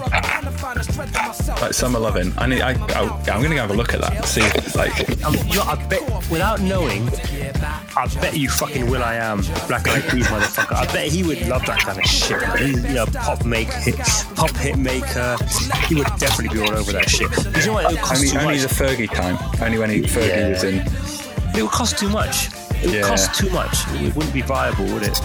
like Summer Loving? I need. I, I I'm gonna go have a look at that. See, if, like, Um, you know, I bet, without knowing, I bet you fucking Will I Am, Black Eyed Peas motherfucker. I bet he would love that kind of shit. He's, you know, pop make hit, pop hit maker. He would definitely be all over that shit. You know what? It would cost only too only much. the Fergie time. Only when he, Fergie Yeah. was in. It would cost too much. It would Yeah. cost too much. It wouldn't be viable, would it?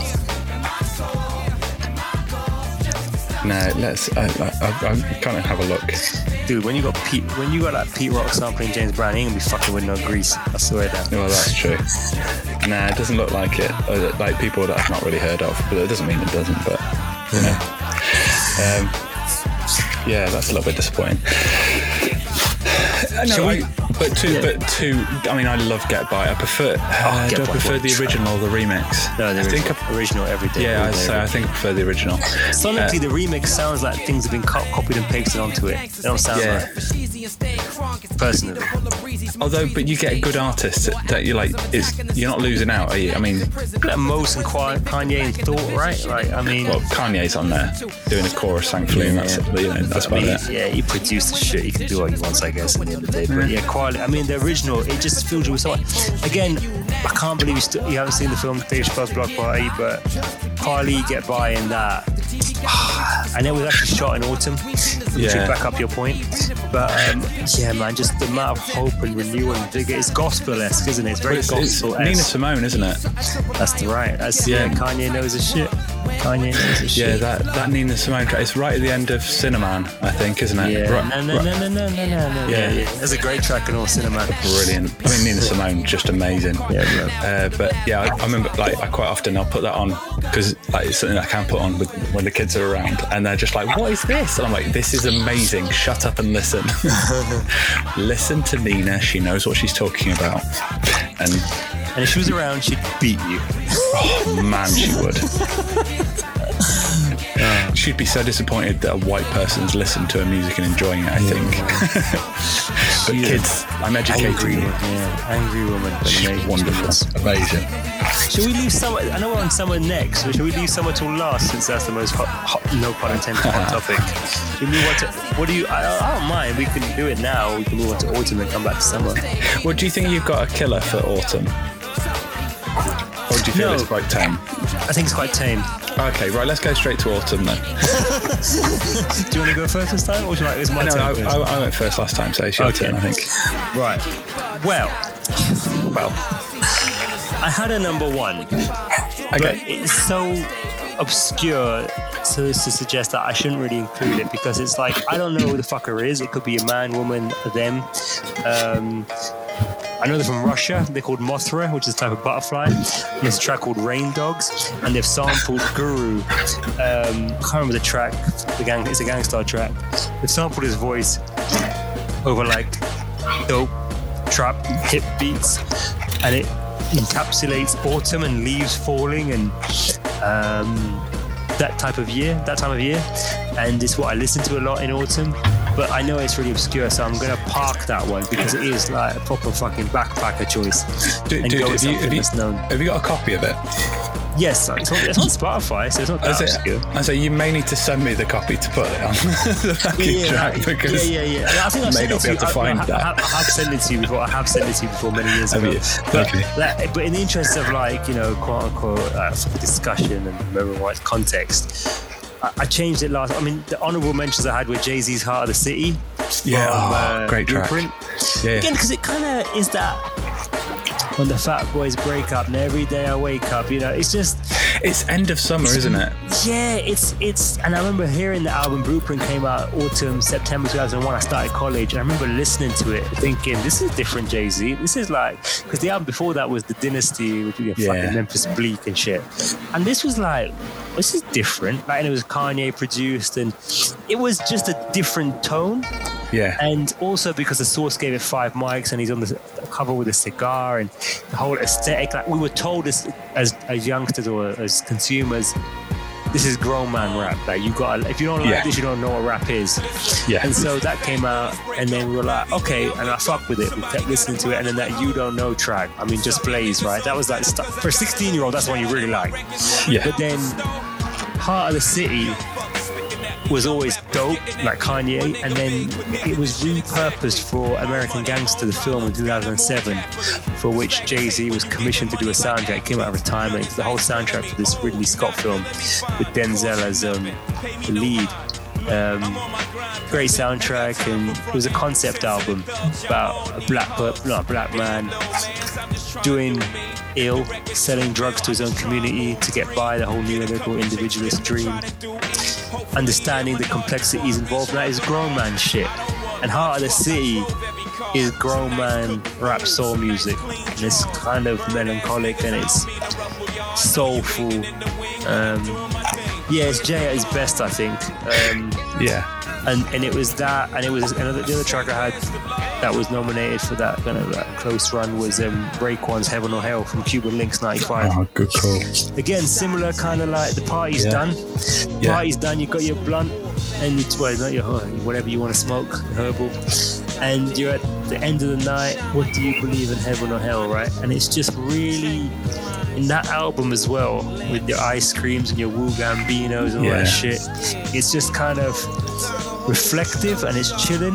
No, let's. I, I, I'm gonna have a look. Dude, when you got Pete, when you got that Pete Rock sampling James Brown, he ain't gonna be fucking with no grease. I swear that. Well, that's true. Nah, it doesn't look like it. Uh, Like people that I've not really heard of, but it doesn't mean it doesn't. But you know, um, yeah, that's a little bit disappointing. Uh, Shall no, we- I, but two, but two. I mean, I love Get By. I prefer. Uh, do I prefer the original or the remix? No, the I think. original, I, original every day. yeah, I say I think I prefer the original. Sonically, Uh, the remix sounds like things have been co- copied and pasted onto it. They don't sound Yeah. like personally. Although, but you get a good artist that, you like. Is you're not losing out, are you? I mean, Like Mos and Kanye and Thought, right? Like, I mean, well, Kanye's on there doing a chorus, thankfully, and that's you know that's I mean, it. yeah, he produced the shit. He can do what he wants, I guess, at the end of the. But yeah, quality. I mean, the original, it just fills you with so much. Again, I can't believe you, still, you haven't seen the film Dave Chappelle's Block Party, but Carly get by in that. And it was actually shot in autumn, which Yeah. would back up your point. But um, yeah, man, just the amount of hope and renewal and vigor. It's gospel-esque, isn't it? It's very gospel Nina Simone, isn't it? That's the right. That's yeah. Yeah. Kanye knows his shit. Kanye knows his Yeah, shit. that, that Nina Simone track. It's right at the end of Cinnamon, I think, isn't it? Yeah, Right- no, no, right- no, no, no, no, no, no. Yeah. Yeah, yeah. There's a great track in all cinema. Brilliant. I mean, Nina Simone, just amazing. Yeah, bro. Uh, but yeah, I, I remember like I quite often I'll put that on because like it's something I can put on with, when the kids are around, and they're just like, "What is this?" And I'm like, "This is amazing. Shut up and listen. listen to Nina. She knows what she's talking about." And And if she was around, she'd beat you. oh, man, she would. She'd be so disappointed that a white person's listened to her music and enjoying it. I think. but kids, I'm educating Angry you. woman. Yeah, angry woman. but She's amazing. wonderful, amazing. Should we leave summer? I know we're on summer next, but should we leave summer till last since that's the most hot, hot no pun intended, hot topic? Should we move on to, what do you, I, I don't mind. We can do it now. We can move on to autumn and come back to summer. Well, do you think you've got a killer for autumn? Or do you feel No. it's quite tame? I think it's quite tame. Okay, right, let's go straight to autumn then. Do you want to go first this time, or should I? It's my No, turn. I. I, I went first last time, so it's your Okay. turn, I think. Right. Well, well, I had a number one, but Okay. it's so obscure so as to suggest that I shouldn't really include it because it's like I don't know who the fucker is. It could be a man, woman, them. Um, I know they're from Russia. They're called Mothra, which is a type of butterfly. There's a track called Rain Dogs, and they've sampled Guru. Um, I can't remember the track. The gang, it's a Gang Starr track. They've sampled his voice over like dope trap hip beats, and it encapsulates autumn and leaves falling and um, that type of year, that time of year. And it's what I listen to a lot in autumn. But I know it's really obscure, so I'm gonna park that one because it is like a proper fucking backpacker choice. Dude, and dude, go have, you, have, you, known. have you got a copy of it? Yes, it's on, it's on Spotify, so it's not that it? obscure. I say you may need to send me the copy to put it on the backing track because yeah, yeah, yeah. I think I've may not be able to. I- find I, that. I, have, I have sent it to you before. I have sent it to you before many years ago. you? But, Okay. but in the interest of like you know, quote unquote, uh, discussion and remember what context. I, I changed it last. I mean, the honourable mentions I had were Jay Z's "Heart of the City." Yeah, from, oh, great track. Blueprint. Yeah. Again, because it kind of is that. When the Fat Boys break up, and every day I wake up, you know, it's just It's end of summer, isn't it? yeah, it's it's. And I remember hearing the album Blueprint came out autumn September 2001. I started college, and I remember listening to it, thinking, "This is different, Jay Z. This is like because the album before that was the Dynasty, which was Yeah. fucking Memphis Bleek and shit, and this was like." This is different. Like, and it was Kanye produced, and it was just a different tone. Yeah. And also because the source gave it five mics and he's on the cover with a cigar and the whole aesthetic. Like we were told as as, as youngsters or as consumers, this is grown man rap. Like you got if you don't like Yeah. this, you don't know what rap is. Yeah. And so that came out, and then we were like, okay, and I fuck with it. We kept listening to it, and then that you don't know track. I mean, just plays right. That was like for a 16 year old. That's one you really like. Yeah. But then Heart of the City was always dope, like Kanye, and then it was repurposed for American Gangster, the film in 2007, for which Jay Z was commissioned to do a soundtrack. It came out of retirement. The whole soundtrack for this Ridley Scott film with Denzel as um, the lead. Um, great soundtrack, and it was a concept album about a black, not a black man doing ill, selling drugs to his own community to get by the whole neoliberal individualist dream, understanding the complexities involved. That is grown man shit. And Heart of the City is grown man rap soul music. And it's kind of melancholic and it's soulful. Um, yeah, it's Jay at his best, I think. Um, Yeah. And and it was that, and it was another the other track I had that was nominated for that kind of that close run was um, Raekwon's Heaven or Hell from Cuban Linx '95. Oh, good call. Again, similar kind of like the party's Yeah. done, Yeah. party's done. You got your blunt and it's well, not your whatever you want to smoke, herbal, and you're at the end of the night. What do you believe in heaven or hell, right? And it's just really in that album as well with your ice creams and your Wu Gambinos and all Yeah. that shit. It's just kind of reflective and it's chilling.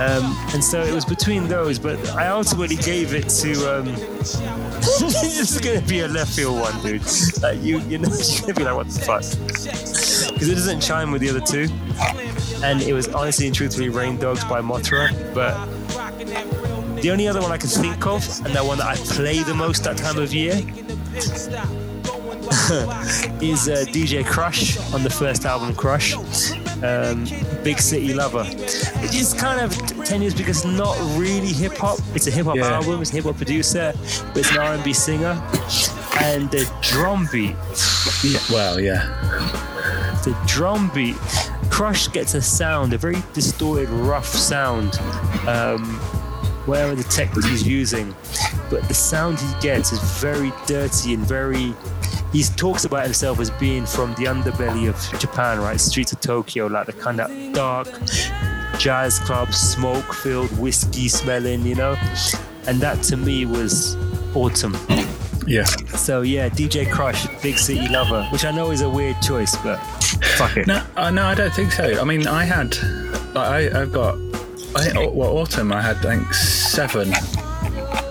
Um, and so it was between those, but I ultimately gave it to. Um, this is gonna be a left field one, dude. Like you, you know, you're gonna be like, what the fuck? Because it doesn't chime with the other two. And it was honestly and truthfully Rain Dogs by Mothra, but the only other one I can think of, and that one that I play the most that time of year, is uh, DJ Krush on the first album Krush, um, Big City Lover. It is kind of tenuous because it's not really hip hop. It's a hip hop Yeah. album. It's a hip hop producer, but it's an R&B singer, and the drum beat Yeah. Well, yeah. the drum beat. Krush gets a sound, a very distorted, rough sound, um, whatever the tech that he's using. But the sound he gets is very dirty and very. He talks about himself as being from the underbelly of Japan, right? Streets of Tokyo, like the kind of dark jazz clubs, smoke filled, whiskey smelling, you know? And that to me was autumn. Yeah. So yeah, DJ Krush, Big City Lover, which I know is a weird choice, but fuck it. No, uh, no, I don't think so. I mean, I had, I, I've got, I think, well, autumn. I had, I think, seven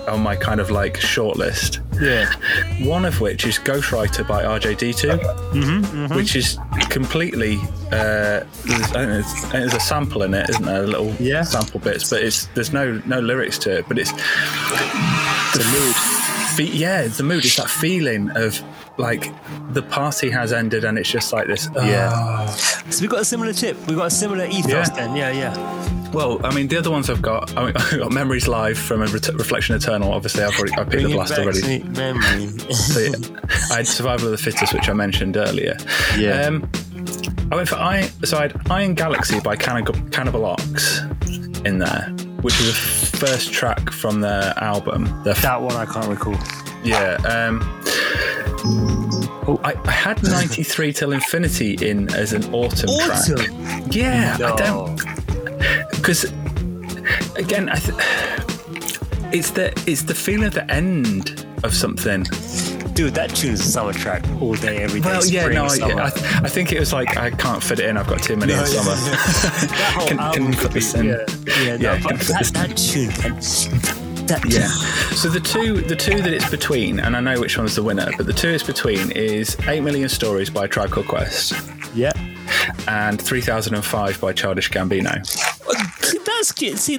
on my kind of like short list. Yeah. One of which is Ghostwriter by RJD2, Mm-hmm, which is completely. Uh, there's, there's, there's a sample in it, isn't there? A little Yeah. sample bits, but it's there's no no lyrics to it. But it's The mood. fe- yeah, the mood. is that feeling of like the party has ended and it's just like this. Yeah. "Ah." So we've got a similar tip. We've got a similar ethos Yeah. then. Yeah, yeah. Well, I mean, the other ones I've got, I mean, I've got Memories Live from a Ret- Reflection Eternal. Obviously, I've already I picked the it blast already. memory. So, yeah, I had Survival of the Fittest, which I mentioned earlier. Yeah. Um, I went for I. So I had Iron Galaxy by Cannibal, Cannibal Ox in there, which was the first track from their album. Their that one I can't recall. yeah. Um, oh, I, I had 93 Till Infinity in as an autumn, track. Autumn. Yeah, No. I don't because again, I th- it's the it's the feeling of the end of something. Dude, that tune is a summer track all day, every day. Well, yeah, no, I, summer. I, I think it was like I can't fit it in. I've got too many in summer. that whole Can- can album you put this in? yeah, yeah, Yeah, but can you put that, this that tune, can, that Yeah. So the two, the two that it's between, and I know which one's the winner, but the two it's between is Eight Million Stories by Tribe Called Quest yeah. and 3005 by Childish Gambino. See,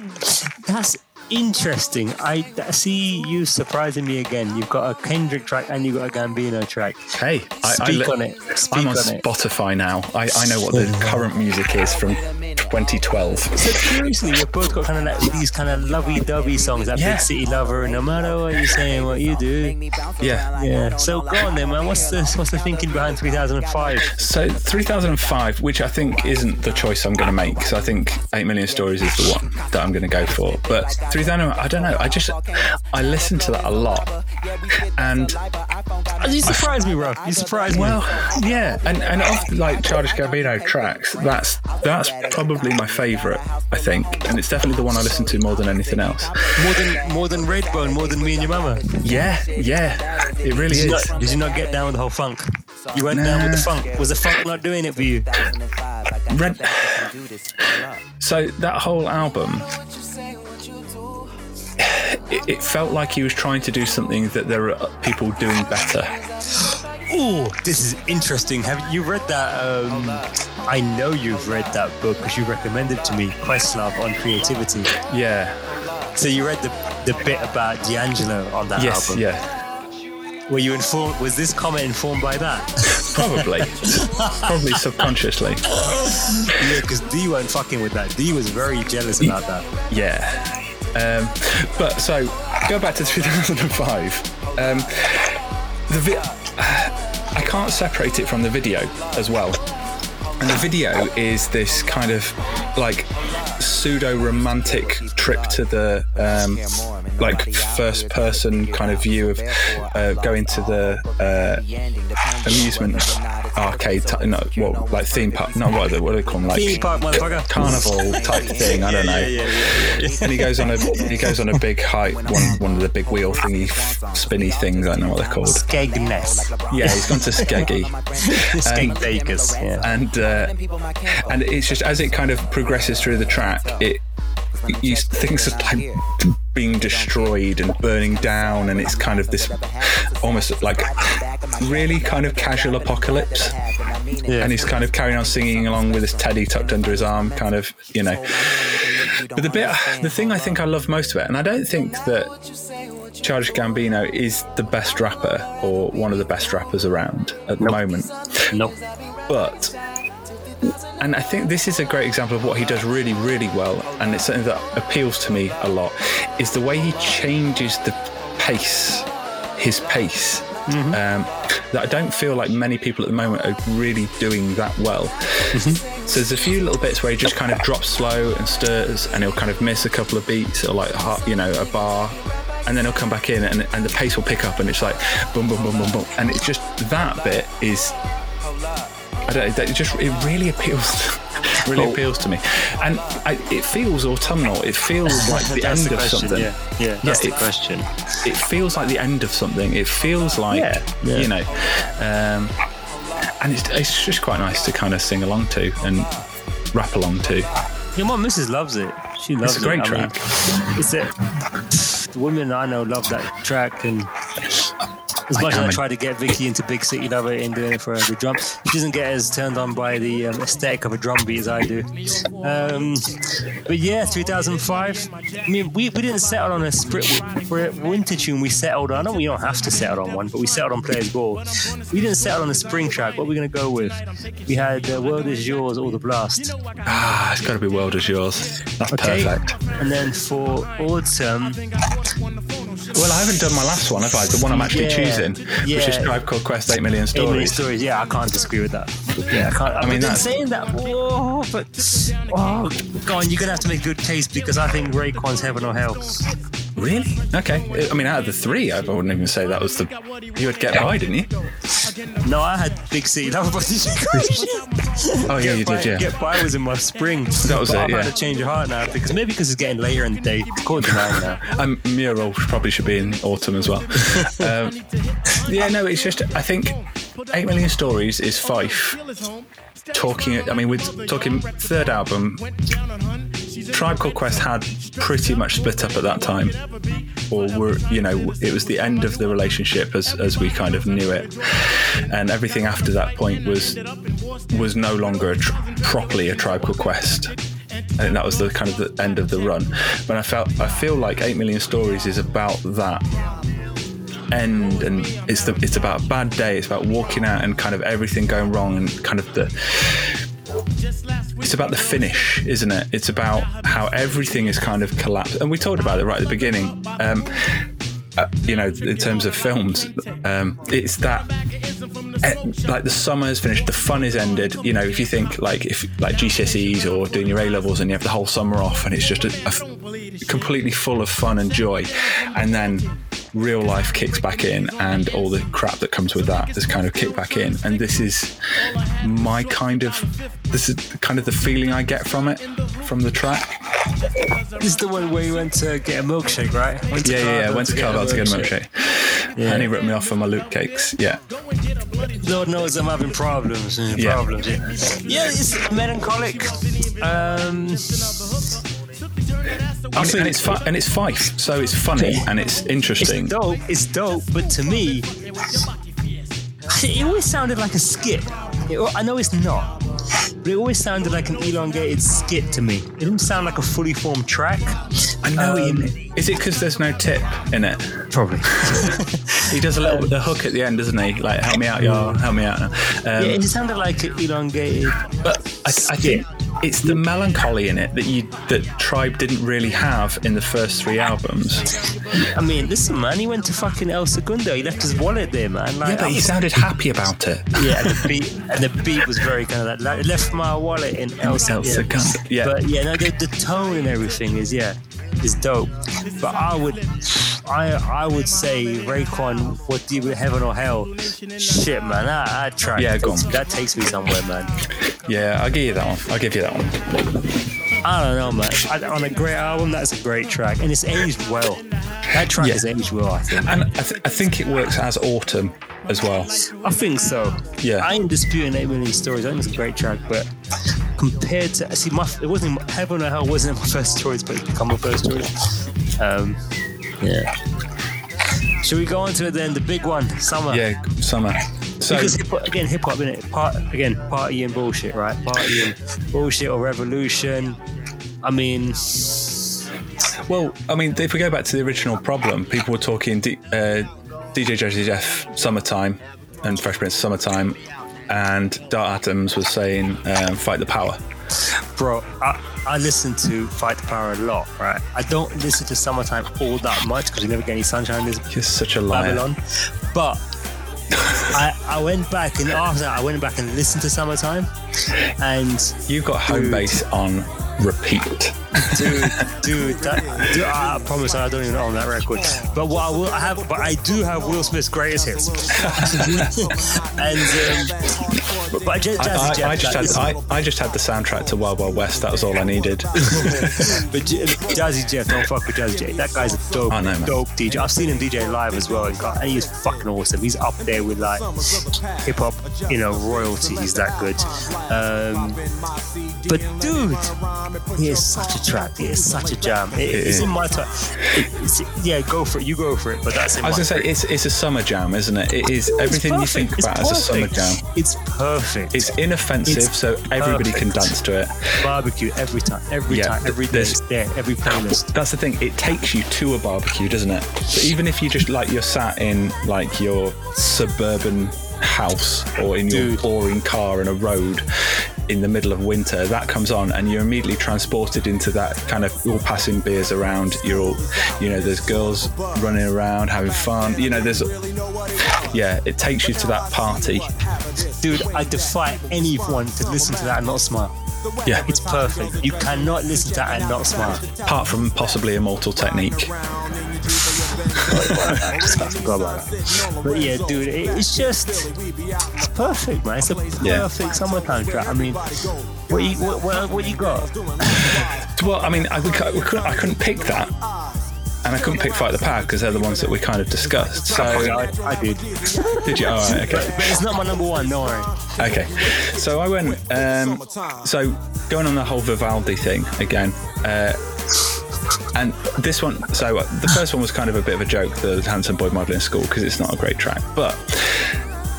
that's. Interesting. I see you surprising me again. You've got a Kendrick track and you've got a Gambino track. Hey, I, Speak I, on it. Speak I'm on, on it. Spotify now. I, I know what the oh. current music is from 2012. So curiously, you've both got kind of like these kind of lovey-dovey songs, that Yeah. Big City Lover, no matter what you're saying, what you do. Yeah. Yeah. So go on then, man. What's the what's the thinking behind 3005? So 3005, which I think isn't the choice I'm going to make, because I think 8 Million Stories is the one that I'm going to go for. But 3000, I don't know. I just I listen to that a lot, and You surprise me, bro. You surprised me. well, yeah, and and of like Childish Gambino tracks, that's that's probably my favourite. I think, and it's definitely the one I listen to more than anything else. more than more than Redbone, more than me and your mama. Yeah, yeah, it really Did you, is. not, did you not get down with the whole funk? You went down with the funk. Was the funk not doing it for you? Red. So that whole album, it, it felt like he was trying to do something that there are people doing better. Oh, this is interesting. Have you read that? Um, I know you've read that book because you recommended to me Questlove on creativity. Yeah. So you read the the bit about D'Angelo on that Yes. album. Yeah. Were you informed? Was this comment informed by that? Probably. Probably subconsciously. yeah, because D weren't fucking with that. D was very jealous about that. Yeah. Um, but so go back to 2005. Um, the vi- I can't separate it from the video as well. And the video is this kind of like pseudo romantic trip to the um, like first person kind of view of uh, going to the uh, amusement arcade, ty- no, what like theme park, no, what, are they- what do they call them? Like Theme park, motherfucker. carnival type thing. I don't know. Yeah, yeah, yeah, yeah. And he goes on a he goes on a big height, one one of the big wheel thingy, spinny things. I don't know what they're called. Skegness. Yeah, he's gone to Skeggy, Skeg Bakers. Yeah. and uh, and it's just as it kind of progresses through the track, it you, things are like being destroyed and burning down, and it's kind of this almost like really kind of casual apocalypse. Yeah. And he's kind of carrying on singing along with his teddy tucked under his arm, kind of, you know. But the bit, the thing I think I love most of it, and I don't think that Childish Gambino is the best rapper or one of the best rappers around at the moment, Nope. but and I think this is a great example of what he does really, really well, and it's something that appeals to me a lot, is the way he changes the pace, his pace. Um, that I don't feel like many people at the moment are really doing that well. So there's a few little bits where he just kind of drops slow and stirs, and he'll kind of miss a couple of beats or like you know a bar, and then he'll come back in, and, and the pace will pick up, and it's like boom, boom, boom, boom, boom, and it's just that bit is I don't. That just it really appeals. really Oh. appeals to me, and I, it feels autumnal. It feels like the end the of something. Yeah, yeah that's Yeah, the it- question. It feels like the end of something. It feels like yeah. you know, um, and it's, it's just quite nice to kind of sing along to and rap along to. Your mum, Mrs. loves it. She loves a great it. I mean, track. it's a the women I know love that track, and as much as I try to get Vicky into Big City Lover and doing it for the drum, she doesn't get as turned on by the um, aesthetic of a drum beat as I do. Um, but yeah, 2005. I mean, we, we didn't settle on a sprint for a winter tune. We settled on. I know we don't have to settle on one, but we settled on Players Ball. We didn't settle on a spring track. What are we gonna go with? We had uh, World Is Yours or The Blast. Ah, it's got to be world is yours. That's Okay. Perfect. And then for autumn, Well, I haven't done my last one, have I? The one I'm actually Yeah, choosing, which is yeah. Tribe Called Quest, 8 Million Stories. Stories. Yeah, I can't disagree with that. Yeah, I can't. I mean, mean, that's- saying that. Oh, but oh, go on. You're gonna have to make a good case because I think Raekwon's Heaven or Hell. Really? Okay. I mean, out of the three, I wouldn't even say that was the. You would get by, didn't you? No, I had Big by DJ Queen. Oh yeah, you by, did. Yeah. Get by was in my spring. That was but it, I've yeah. had to change your heart now because maybe because it's getting later in the day. It's quarter to nine now. And mural probably should be in autumn as well. um, yeah, no, it's just I think eight million stories is Fife talking. I mean, we're talking third album. Tribe Called Quest had pretty much split up at that time, or were you know it was the end of the relationship as as we kind of knew it, and everything after that point was was no longer a properly a Tribe Called Quest I think that was the kind of the end of the run. But I felt I feel like Eight Million Stories is about that end, and it's the it's about a bad day. It's about walking out and kind of everything going wrong, and kind of the it's about the finish, isn't it? It's about how everything is kind of collapsed. And we talked about it right at the beginning. Um, uh, you know, in terms of films, um, it's that eh, like the summer has finished, the fun is ended. You know, if you think like if like GCSEs or doing your A levels and you have the whole summer off and it's just completely full of fun and joy, and then real life kicks back in and all the crap that comes with that is kind of kicked back in. And this is my kind of this is kind of the feeling I get from it from the track. This is the one where you went to get a milkshake, right? Went Yeah, yeah, yeah. Went to Carvel to get a milkshake. And he ripped me off for my Luke cakes. Yeah. Lord knows I'm having problems. Yeah. Problems. Yeah. yeah, it's melancholic. Um, I think it's fu- and it's Fife, so it's funny and it's interesting. it's dope. It's dope, but to me, it always sounded like a skit. It, I know it's not, but it always sounded like an elongated skit to me. It didn't sound like a fully formed track. I know. Um, is it because there's no tip in it? Probably. He does a little bit the hook at the end, doesn't he? Like, help me out, y'all, help me out. Um, yeah, it sounded like an elongated. but I, I think it's the melancholy in it that you that Tribe didn't really have in the first three albums. I mean, listen, man. He went to fucking El Segundo. He left his wallet there, man. Like, Yeah, but he was- sounded happy about it. Yeah, and the beat and the beat was very kind of like, like left my wallet in El, El. Segundo, yeah. But yeah, no, the, the tone and everything is yeah, is dope. But I would, I I would say Raekwon, what do you with heaven or hell? Shit, man, that, that track, Yeah, go takes- on. that takes me somewhere, man. Yeah, I'll give you that one. I'll give you that one. I don't know, man. I, on a great album, that's a great track, and it's aged well. That track Yeah. is aged well, I think. And I, th- I think it works as Autumn as well. I think so. Yeah. I ain't disputing eight million stories. I think it's a great track, but compared to see my it wasn't heaven or hell wasn't my first choice, but it's become my first choice. Um, yeah. Should we go on to it then? The big one, summer. Yeah, Summer. So Because hip again, hip hop, innit? Part again, party and bullshit, right? Party and bullshit or revolution. I mean, Well, I mean, if we go back to the original problem, people were talking uh, DJ Jazzy Jeff Summertime and Fresh Prince Summertime, and Dart Adams was saying um, Fight the Power. bro, I, I listen to Fight the Power a lot, right? I don't listen to Summertime all that much because you never get any sunshine in this You're such a liar. Babylon. But I, I went back and after that I went back and listened to Summertime and You've got home Dude. base on repeat. dude, dude, that, dude, I promise I don't even own that record. But what I will I have but I do have Will Smith's greatest hits. and um, but, but Jazzy I, Jeff, I, I just had is- I, I just had the soundtrack to Wild Wild West. That was all I needed. But J- Jazzy Jeff, don't fuck with Jazzy Jeff. That guy's a dope, know, dope DJ. I've seen him DJ live as well, and God, and he's fucking awesome. He's up there with like hip hop, you know, royalty. He's that good. Um, but dude, he is such a track. He is such a jam. It, it's is. in my time. yeah, go for it. You go for it. But that's in I was my gonna say it's it's a summer jam, isn't it? It is everything you It's think perfect. about it's as a summer perfect. jam. It's perfect. It's inoffensive, It's so everybody can perfect. dance to it. barbecue every time, every Yeah, time, every day. there's- It's there, every playlist. That's the thing. It takes you to a barbecue, doesn't it? So even if you just like you're sat in like your suburban house or in your Dude. boring car in a road in the middle of winter, that comes on and you're immediately transported into that kind of all passing beers around. You're all, you know, there's girls running around having fun. You know, there's, yeah, it takes you to that party. Dude, I defy anyone to listen to that and not smile. Yeah, It's perfect. You cannot listen to that and not smile. apart from possibly Immortal Technique. But yeah, dude, it, it's just it's perfect, man. It's a Yeah. perfect summertime track. I mean, what you what, what, what you got? Well, I mean, I, we, we couldn't, I couldn't pick that. And I couldn't pick Fight the Power because they're the ones that we kind of discussed. So, I, I did, did you? All right, okay. but it's not my number one. Don't worry. Okay. So I went, um, so going on the whole Vivaldi thing again. Uh, and this one, so uh, the first one was kind of a bit of a joke, the Handsome Boy Modeling School, because it's not a great track. But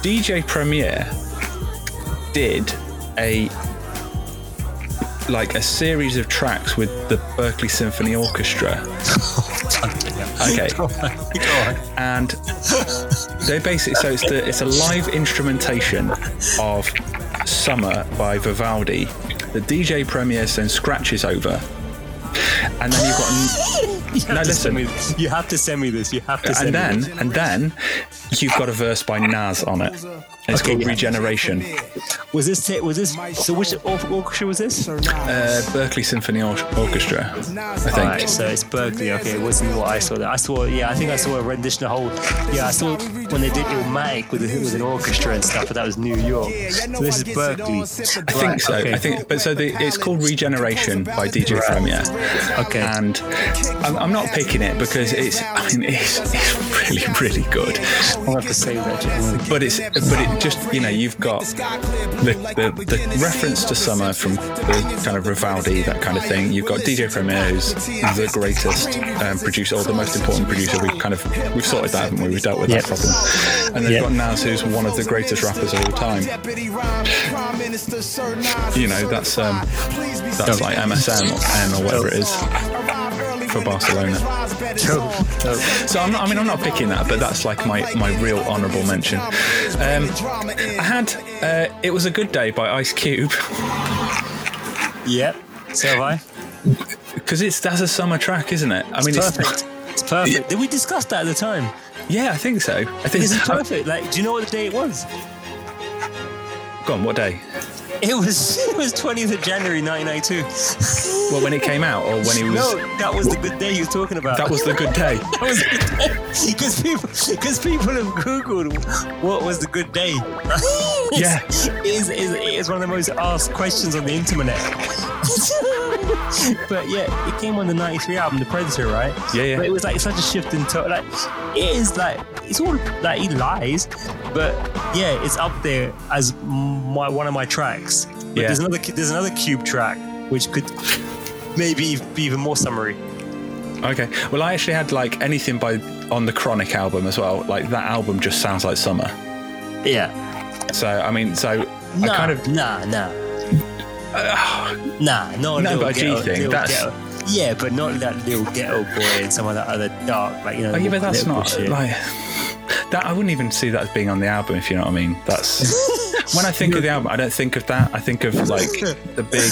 DJ Premier did a like a series of tracks with the Berkeley Symphony Orchestra. Okay. Go on. and they basically so it's the it's a live instrumentation of Summer by Vivaldi. The DJ Premier then scratches over, and then you've got You have No, to listen. me this. You have to send me this. You have to send and then me this. and then you've got a verse by Nas on it. And it's Okay, called yeah. Regeneration. Was this ta- was this so which orchestra was this? Uh, Berkeley Symphony Or- Orchestra, I think. Alright, so it's Berkeley. Okay, it wasn't what I saw. There, I saw. Yeah, I think I saw a rendition. A whole. Yeah, I saw when they did Illmatic with with an orchestra and stuff, but that was New York. So this is Berkeley. I think so. okay. I think, but so the, it's called Regeneration by DJ Premier. Okay. And I'm, I'm not picking it because it's, I mean, it's, it's really, really good. I'll have to save. But it's, but it just, you know, you've got the, the, the reference to summer from the kind of Vivaldi, that kind of thing. You've got DJ Premier, who's the greatest um, producer or the most important producer. We've kind of we've sorted that, haven't we? We've dealt with Yep. that problem. And Yep. you've got Nas, who's one of the greatest rappers of all time. You know, that's um, that's like MSN or N or whatever it is for Barcelona. So I'm not, I mean, I'm not picking that, but that's like my, my real honourable mention. Um, I had uh, "It Was a Good Day" by Ice Cube Yep. So have I. because it's that's a summer track, isn't it? I mean, it's Perfect. It's perfect. Did we discuss that at the time? yeah, I think so. I think It's it's perfect. Like, do you know what the day it was? Go on, what day? It was it was 20th of January 1992. Well, when it came out, or when he was? No, that was the good day you were talking about. That was the good day. That was the good day. Because people, because people have googled what was the good day. Yeah. it is, it is, it is one of the most asked questions on the internet. but yeah, it came on the '93 album, The Predator, right? Yeah, yeah. But it was like such a shift in tone. Like it is like it's all like he lies, but yeah, it's up there as my one of my tracks. But Yeah. there's another there's another Cube track which could maybe be even more summary. Okay. Well, I actually had like anything by on the Chronic album as well. Like that album just sounds like summer. Yeah. So I mean, so Nah, I kind of nah, nah. nah, no, No, little but ghetto, thing, that's- ghetto. Yeah, but not that little ghetto boy and some of that other dark, like you know. Oh, yeah, but that's not shit. like that. I wouldn't even see that as being on the album, if you know what I mean. That's when I think of the album, I don't think of that. I think of like the big.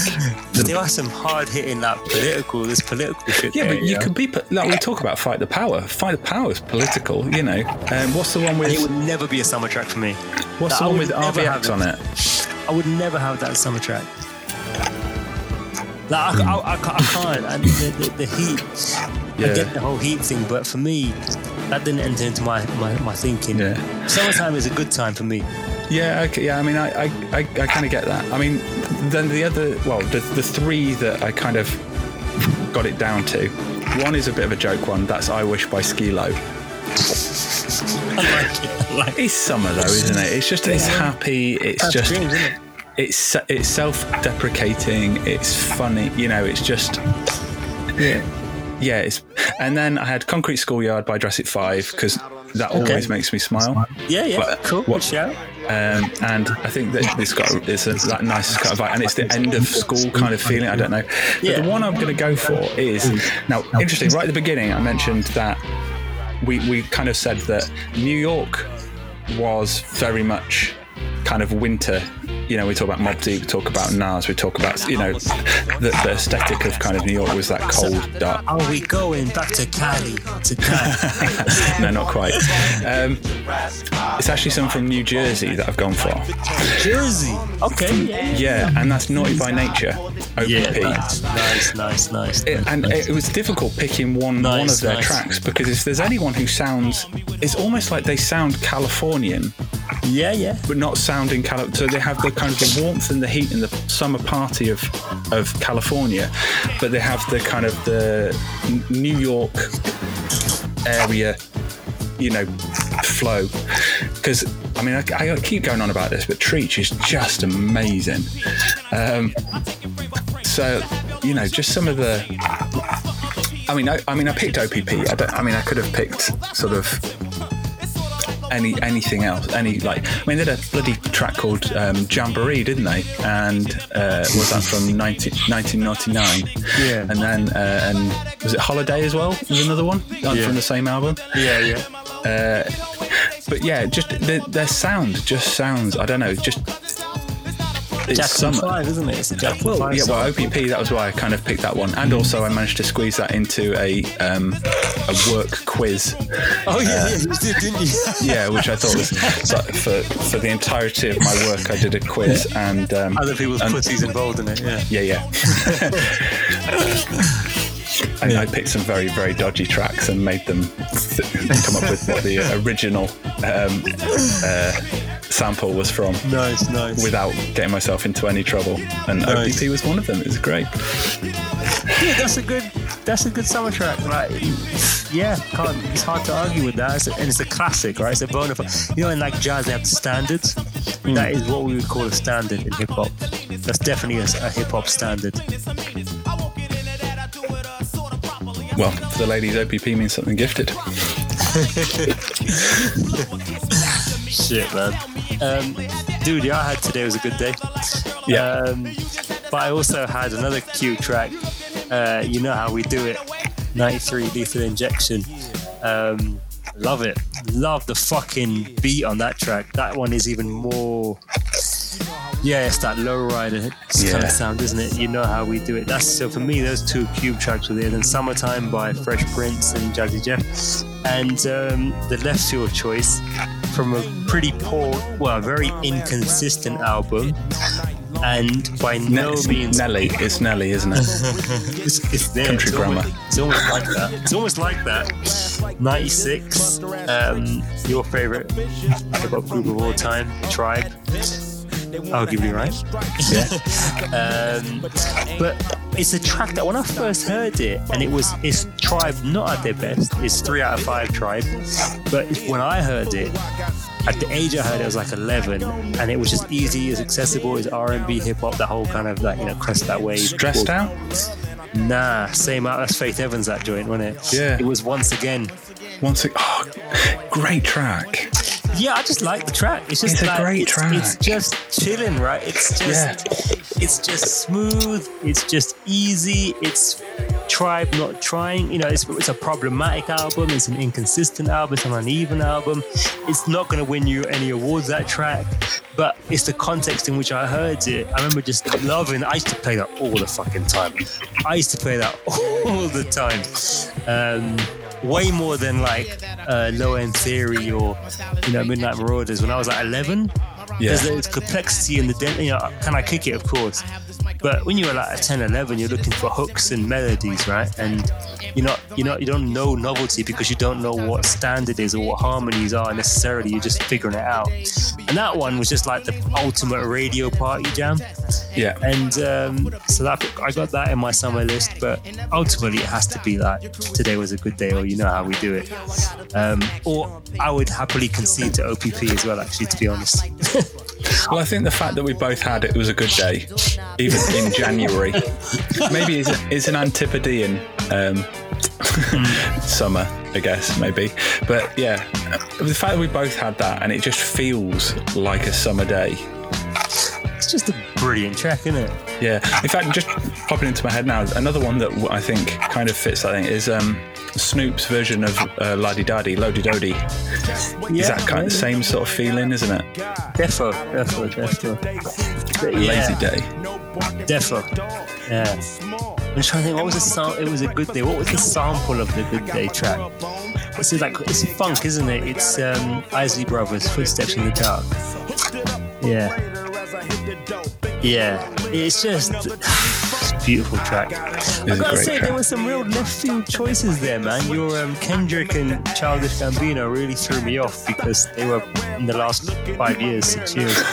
The, there are some hard hitting, like political, this political shit. Yeah, there, but you know? could be like we talk about fight the power. Fight the power is political, you know. Um, what's the one And it would never be a summer track for me. what's Like, the one with RVX on it? I would never have that summer track. Like I, I, I, I can't. And the, the, the heat. I Yeah. get the whole heat thing, but for me, that didn't enter into my, my, my thinking. Yeah. Summertime is a good time for me. Yeah, okay, yeah. I mean, I, I, I, I kind of get that. I mean, then the other, well, the, the three that I kind of got it down to. One is a bit of a joke one. That's "I Wish" by Skee-Lo. I like it. I like it. It's summer though, isn't it? It's just, it's happy. It's That's just, dreams, isn't it? It's it's self-deprecating. It's funny. You know, it's just Yeah. yeah. It's and then I had "Concrete Schoolyard" by Jurassic Five because that always makes me smile. Yeah, yeah. But cool. what- shout. Um, and I think that it's got it's a that nice kind of vibe, and it's the end of school kind of feeling. I don't know, but Yeah. the one I'm going to go for is now interesting. Right at the beginning, I mentioned that we we kind of said that New York was very much kind of winter. You know, we talk about Mobb Deep, we talk about Nas, we talk about you know the, the aesthetic of kind of New York was that cold, dark. Are we going back to Cali? To Cali. no, not quite. Um, it's actually some from New Jersey that I've gone for. Jersey. Okay. Yeah. Yeah, and that's Naughty by Nature, OPP. Yeah. Nice, nice, nice, nice. It- and it, it was difficult picking one one of their nice. tracks because if there's anyone who sounds, it's almost like they sound Californian, Yeah, yeah. but not sounding Cali. So they have the kind of the warmth and the heat and the summer party of of California, but they have the kind of the New York area, you know, flow. Because I mean, I, I keep going on about this, but Treach is just amazing. Um, so you know, just some of the. I mean, I, I mean, I picked OPP. I, I mean, I could have picked sort of any anything else. Any like, I mean, they had a bloody track called um, Jamboree, didn't they? And uh, was that from 19, 1999? Yeah. And then uh, and was it Holiday as well? Was another one uh, Yeah. from the same album. Yeah, yeah. Uh, but yeah, just their, their sound just sounds. I don't know, just. It's Jackson summer. Five, isn't it? It's a Jackson Well, Five. yeah, well. OPP. That was why I kind of picked that one, and also I managed to squeeze that into a um, a work quiz. oh yeah, yeah, you did, didn't you? Yeah, which I thought was so for for the entirety of my work. I did a quiz, and um, Other people's and- pussies involved in it. Yeah. Yeah, yeah. I, I picked some very, very dodgy tracks and made them th- come up with what the original um, uh, sample was from Nice, nice. without getting myself into any trouble. And Nice. OPP was one of them. It was great. yeah, that's a good. That's a good summer track. Like, yeah, can't. It's hard to argue with that. It's a, and it's a classic, right? It's a bona fide. You know, in like jazz, they have the standards. Hmm. That is what we would call a standard in hip hop. That's definitely a, a hip hop standard. Well, for the ladies, OPP means something gifted. Shit, man. Um, dude, yeah, I had today was a good day. Yeah. Um, but I also had another Cube track. Uh, you know how we do it. 93 Lethal Injection. Um, love it. Love the fucking beat on that track. That one is even more. Yeah, it's that lowrider kind of sound, isn't it? You know how we do it. That's so for me. Those two cube tracks were there. Then "Summertime" by Fresh Prince and Jazzy Jeff, and um, the left field choice from a pretty poor, well, very inconsistent album, and by no it's means Nelly. It's Nelly, isn't it? it's, it's there. Country it's grammar. Almost, it's almost like that. It's almost like that. 96, um, your favorite hip hop group of all time, Tribe. Arguably right. um, but it's a track that when I first heard it, and it was it's Tribe not at their best. It's three out of five Tribe, but when I heard it, at the age I heard it, I was like 11, and it was just easy, as accessible as R&B, hip hop, the whole kind of like you know crest that wave. Stressed out? Nah, same out. That's Faith Evans that joint, wasn't it? Yeah. It was once again. Once, it, oh, great track. Yeah, I just like the track. It's just It's a great it's, track. It's just chilling, right? It's just it's just smooth. It's just easy. It's tribe not trying. You know, it's, it's a problematic album. It's an inconsistent album. It's an uneven album. It's not going to win you any awards. That track, but it's the context in which I heard it. I remember just loving. I used to play that all the fucking time. I used to play that all the time. Um, way more than like uh, Low End Theory or you know Midnight Marauders when I was like 11. Yeah. There's, there's complexity in the den- you know can I kick it of course but when you were like 10 11 you're looking for hooks and melodies right and you're not you're not you don't know novelty because you don't know what standard is or what harmonies are necessarily you're just figuring it out and that one was just like the ultimate radio party jam Yeah. and um, so that I got that in my summer list. But ultimately, it has to be like today was a good day, or you know how we do it. Um, or I would happily concede to OPP as well. Actually, to be honest, Well, I think the fact that we both had it was a good day, even in January. Maybe it's, it's an Antipodean um, summer, I guess, maybe. But yeah, the fact that we both had that and it just feels like a summer day. it's just a brilliant track, isn't it? Yeah. In fact, just popping into my head now, another one that I think kind of fits that thing is um, Snoop's version of uh, La Di Da Di, Lo Di Do Di. Is that kind of the same sort of feeling, isn't it? Defo, defo, defo. A yeah, lazy day. defo. Yeah. I'm trying to think. What was the sam- It was a good day. What was the sample of the Good Day track? It's like it's funk, isn't it? It's um, Isley Brothers, Footsteps in the Dark. Yeah. Yeah. It's just beautiful track. It's I a gotta say, track. there were some real left field choices there, man. Your um, Kendrick and Childish Gambino really threw me off because they were in the last five years, six years.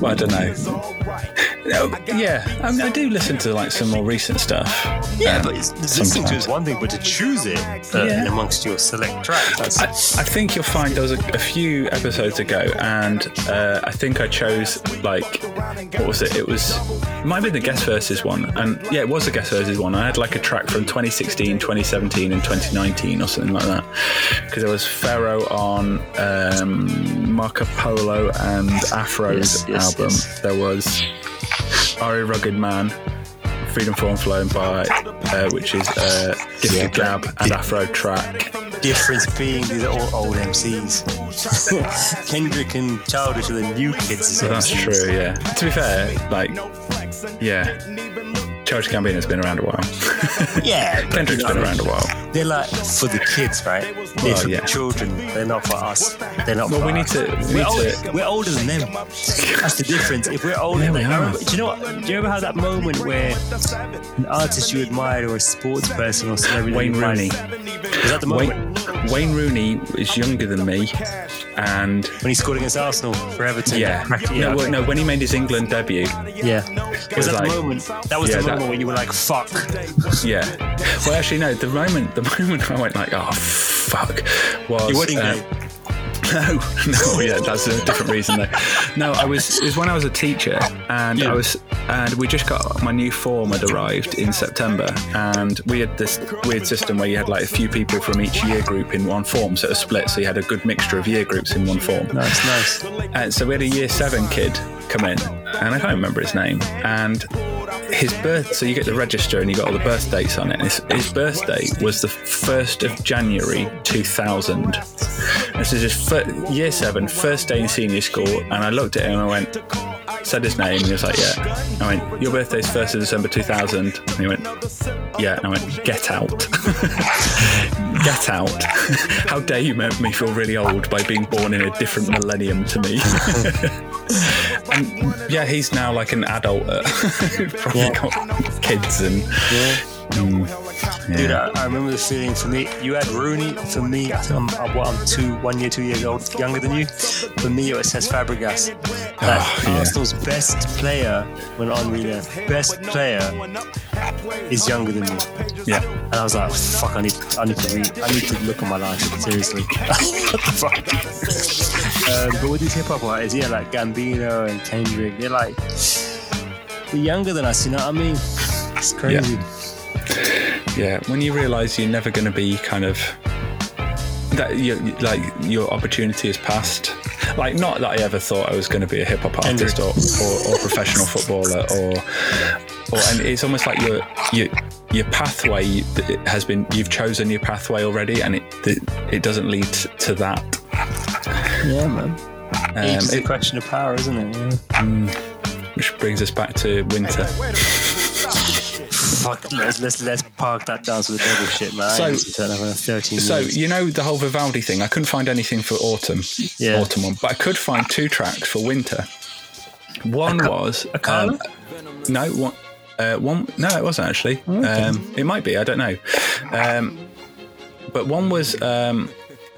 Well, I don't know. Yeah, I, mean, I do listen to like some more recent stuff. Yeah, um, but listening to is one thing, but to choose it uh, Yeah. in amongst your select tracks, that's I, I think you'll find there was a, a few episodes ago, and uh, I think I chose like what was it? It was it might be the guest versus one, and yeah, it was the guest versus one. I had like a track from 2016, 2017, and 2019 or something like that, because there was Pharoahe on um, Marco Polo and Afro's Yes, yes, album. yes. There was R.A. Rugged Man. Freedom Form Flown by, uh, which is uh, Gifted Gab and Afro track. difference being these are all old MCs. Kendrick and Childish are the new kids. that's MCs. true, yeah. To be fair, like, yeah, Charles Gambino's been around a while. Yeah, Kendrick's been around a while. They're like for the kids, right? They're for yeah. the children. They're not for us. They're not. Well, for we need us. to- we We're, need older, to- we're older than them. That's the difference. If we're older, Yeah, we than remember, do you know what? Do you remember how that moment where an artist you admired or a sports person or celebrity Wayne Rooney. Was that the moment Wayne, Wayne Rooney is younger than me, and when he scored against Arsenal for Everton? yeah, Cracked- no, well, no, when he made his England debut, yeah. Was that like- the moment? That was yeah, the that- moment when you were like, "Fuck." yeah. Well, actually, no. The moment, the moment I went like, oh fuck, was Your wedding uh, day. No, no, yeah, that's a different reason though. No, I was it was when I was a teacher and Yeah. I was and we just got my new form had arrived in September and we had this weird system where you had like a few people from each year group in one form, so it was split, so you had a good mixture of year groups in one form. Nice, nice. And so we had a year seven kid come in, and I can't remember his name. And his birth, so you get the register and you got all the birth dates on it. His, his birthday was the 1st of January 2000. This is his year seven, first day in senior school. And I looked at him and I went, said his name, and he was like, Yeah. I went, Your birthday's 1st of December 2000. And he went, Yeah. And I went, Get out. Get out. How dare you make me feel really old by being born in a different millennium to me? yeah, he's now like an adult. Uh, probably Yeah. got kids and. Yeah. Dude, I, I remember the feeling for me. You had Rooney. For me, I think I'm, I'm, I'm two, one year, two years old, younger than you. For me, it was Cesc Fabregas. Ah, like, Oh, yeah. Arsenal's best player when Henry left. Best player is younger than me. Yeah. And I was like, fuck, I need, I need to read, I need to look at my life seriously. what the fuck? Um, but with these hip hop artists, yeah, like Gambino and Kendrick, they're like, they're younger than us. You know what I mean? It's crazy. Yeah, when you realise you're never going to be kind of that, you like your opportunity is past. Like, not that I ever thought I was going to be a hip hop artist or, or, or professional footballer, or or and it's almost like your your your pathway has been you've chosen your pathway already, and it it, it doesn't lead to that. Yeah, man. Age is Um, a question of power, isn't it? Yeah. which brings us back to winter. Fuck, let's, let's let's park that down to the devil shit, man. So- I used over 13 So years. you know the whole Vivaldi thing. I couldn't find anything for autumn, Yeah. autumn one, but I could find two tracks for winter. One was um, no one. Uh, one no, it wasn't actually. Um, it might be. I don't know. Um, but one was um,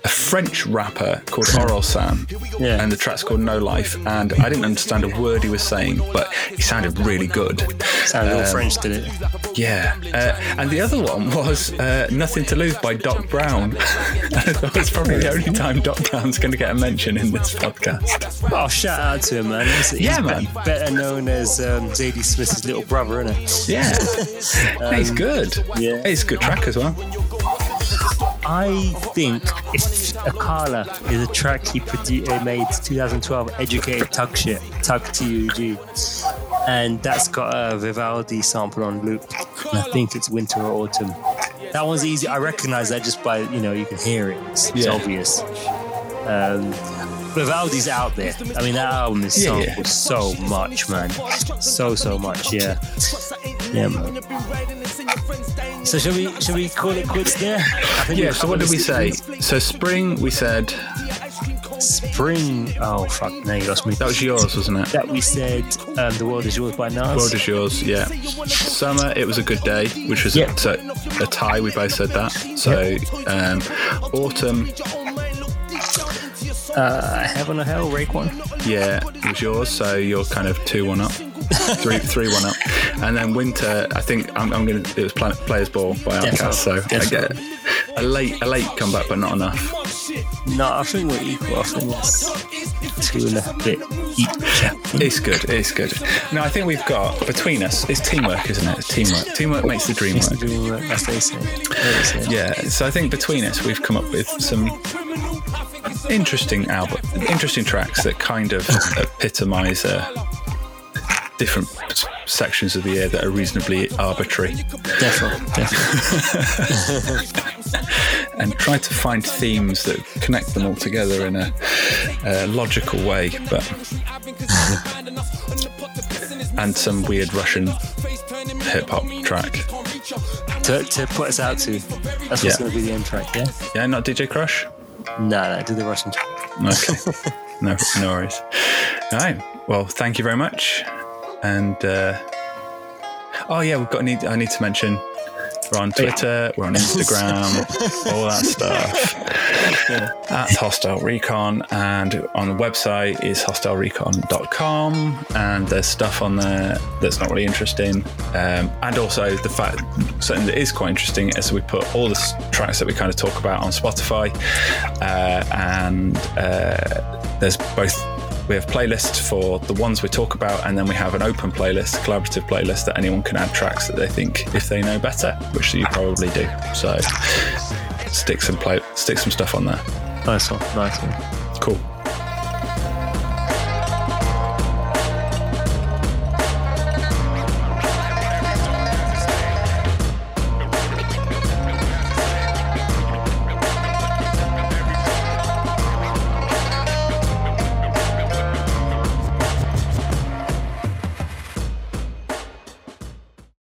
a French rapper called Orelsan, Yeah. and the track's called No Life. And I didn't understand a word he was saying, but he sounded really good. Sounded all um, French, did it? Yeah, uh, and the other one was uh, "Nothing to Lose" by Doc Brown. that was probably the only time Doc Brown's going to get a mention in this podcast. Oh, shout out to him, man. He's, he's Yeah, be- man. Better known as um, Zadie Smith's little brother, isn't it? Yeah, he's good. yeah. he's a good track as well. I think if Akala is a track he produ- uh, made 2012, Educated Tug Shit, Tug T-U-G. And that's got a Vivaldi sample on loop. And I think it's winter or autumn. That one's easy. I recognize that just by, you know, you can hear it. It's, it's obvious. Um, Vivaldi's out there. I mean, that album is Yeah, so, yeah. so much, man. So, so much, yeah. Yeah, man. So shall we shall we call it quits there? I think Yeah. So what did we say? So spring, we said Spring. Oh fuck! Now you lost me. that was yours, wasn't it? That we said um, the world is yours by Nas. World is yours. Yeah. Summer, it was a good day, which was Yeah. a, so, a tie. We both said that. So um, autumn, Uh, Heaven or Hell, Raekwon. Yeah, it was yours. So you're kind of two one up, three three one up, and then Winter. I think I'm, I'm gonna. It was Pla- Players Ball by Outkast, so I get a late a late comeback, but not enough. No, I think we're equal. I think it's two and a bit each. It's good. It's good. No, I think we've got between us. It's teamwork, isn't it? It's teamwork. Teamwork makes the dream work. doing work, as they say. They say. Yeah. So I think between us, we've come up with some interesting album, interesting tracks that kind of epitomise uh, different sections of the year that are reasonably arbitrary, Definitely, definitely. and try to find themes that connect them all together in a, uh logical way. But and some weird Russian hip hop track. to, to put us out to. That's what's Yeah. going to be the end track, yeah? Yeah, not DJ Krush. No, no, do the Russian. Okay. no, no worries. All right. Well, thank you very much. And uh, oh yeah, we've got. Need I need to mention. We're on Twitter. We're on Instagram. all that stuff. At Hostile Recon, and on the website is hostilerecon.com, and there's stuff on there that's not really interesting. Um, and also the fact something that is quite interesting is we put all the tracks that we kind of talk about on Spotify, uh, and uh, there's both. We have playlists for the ones we talk about, and then we have an open playlist, collaborative playlist that anyone can add tracks that they think if they know better, which you probably do. So stick some play, stick some stuff on there. Nice one, nice one. Cool.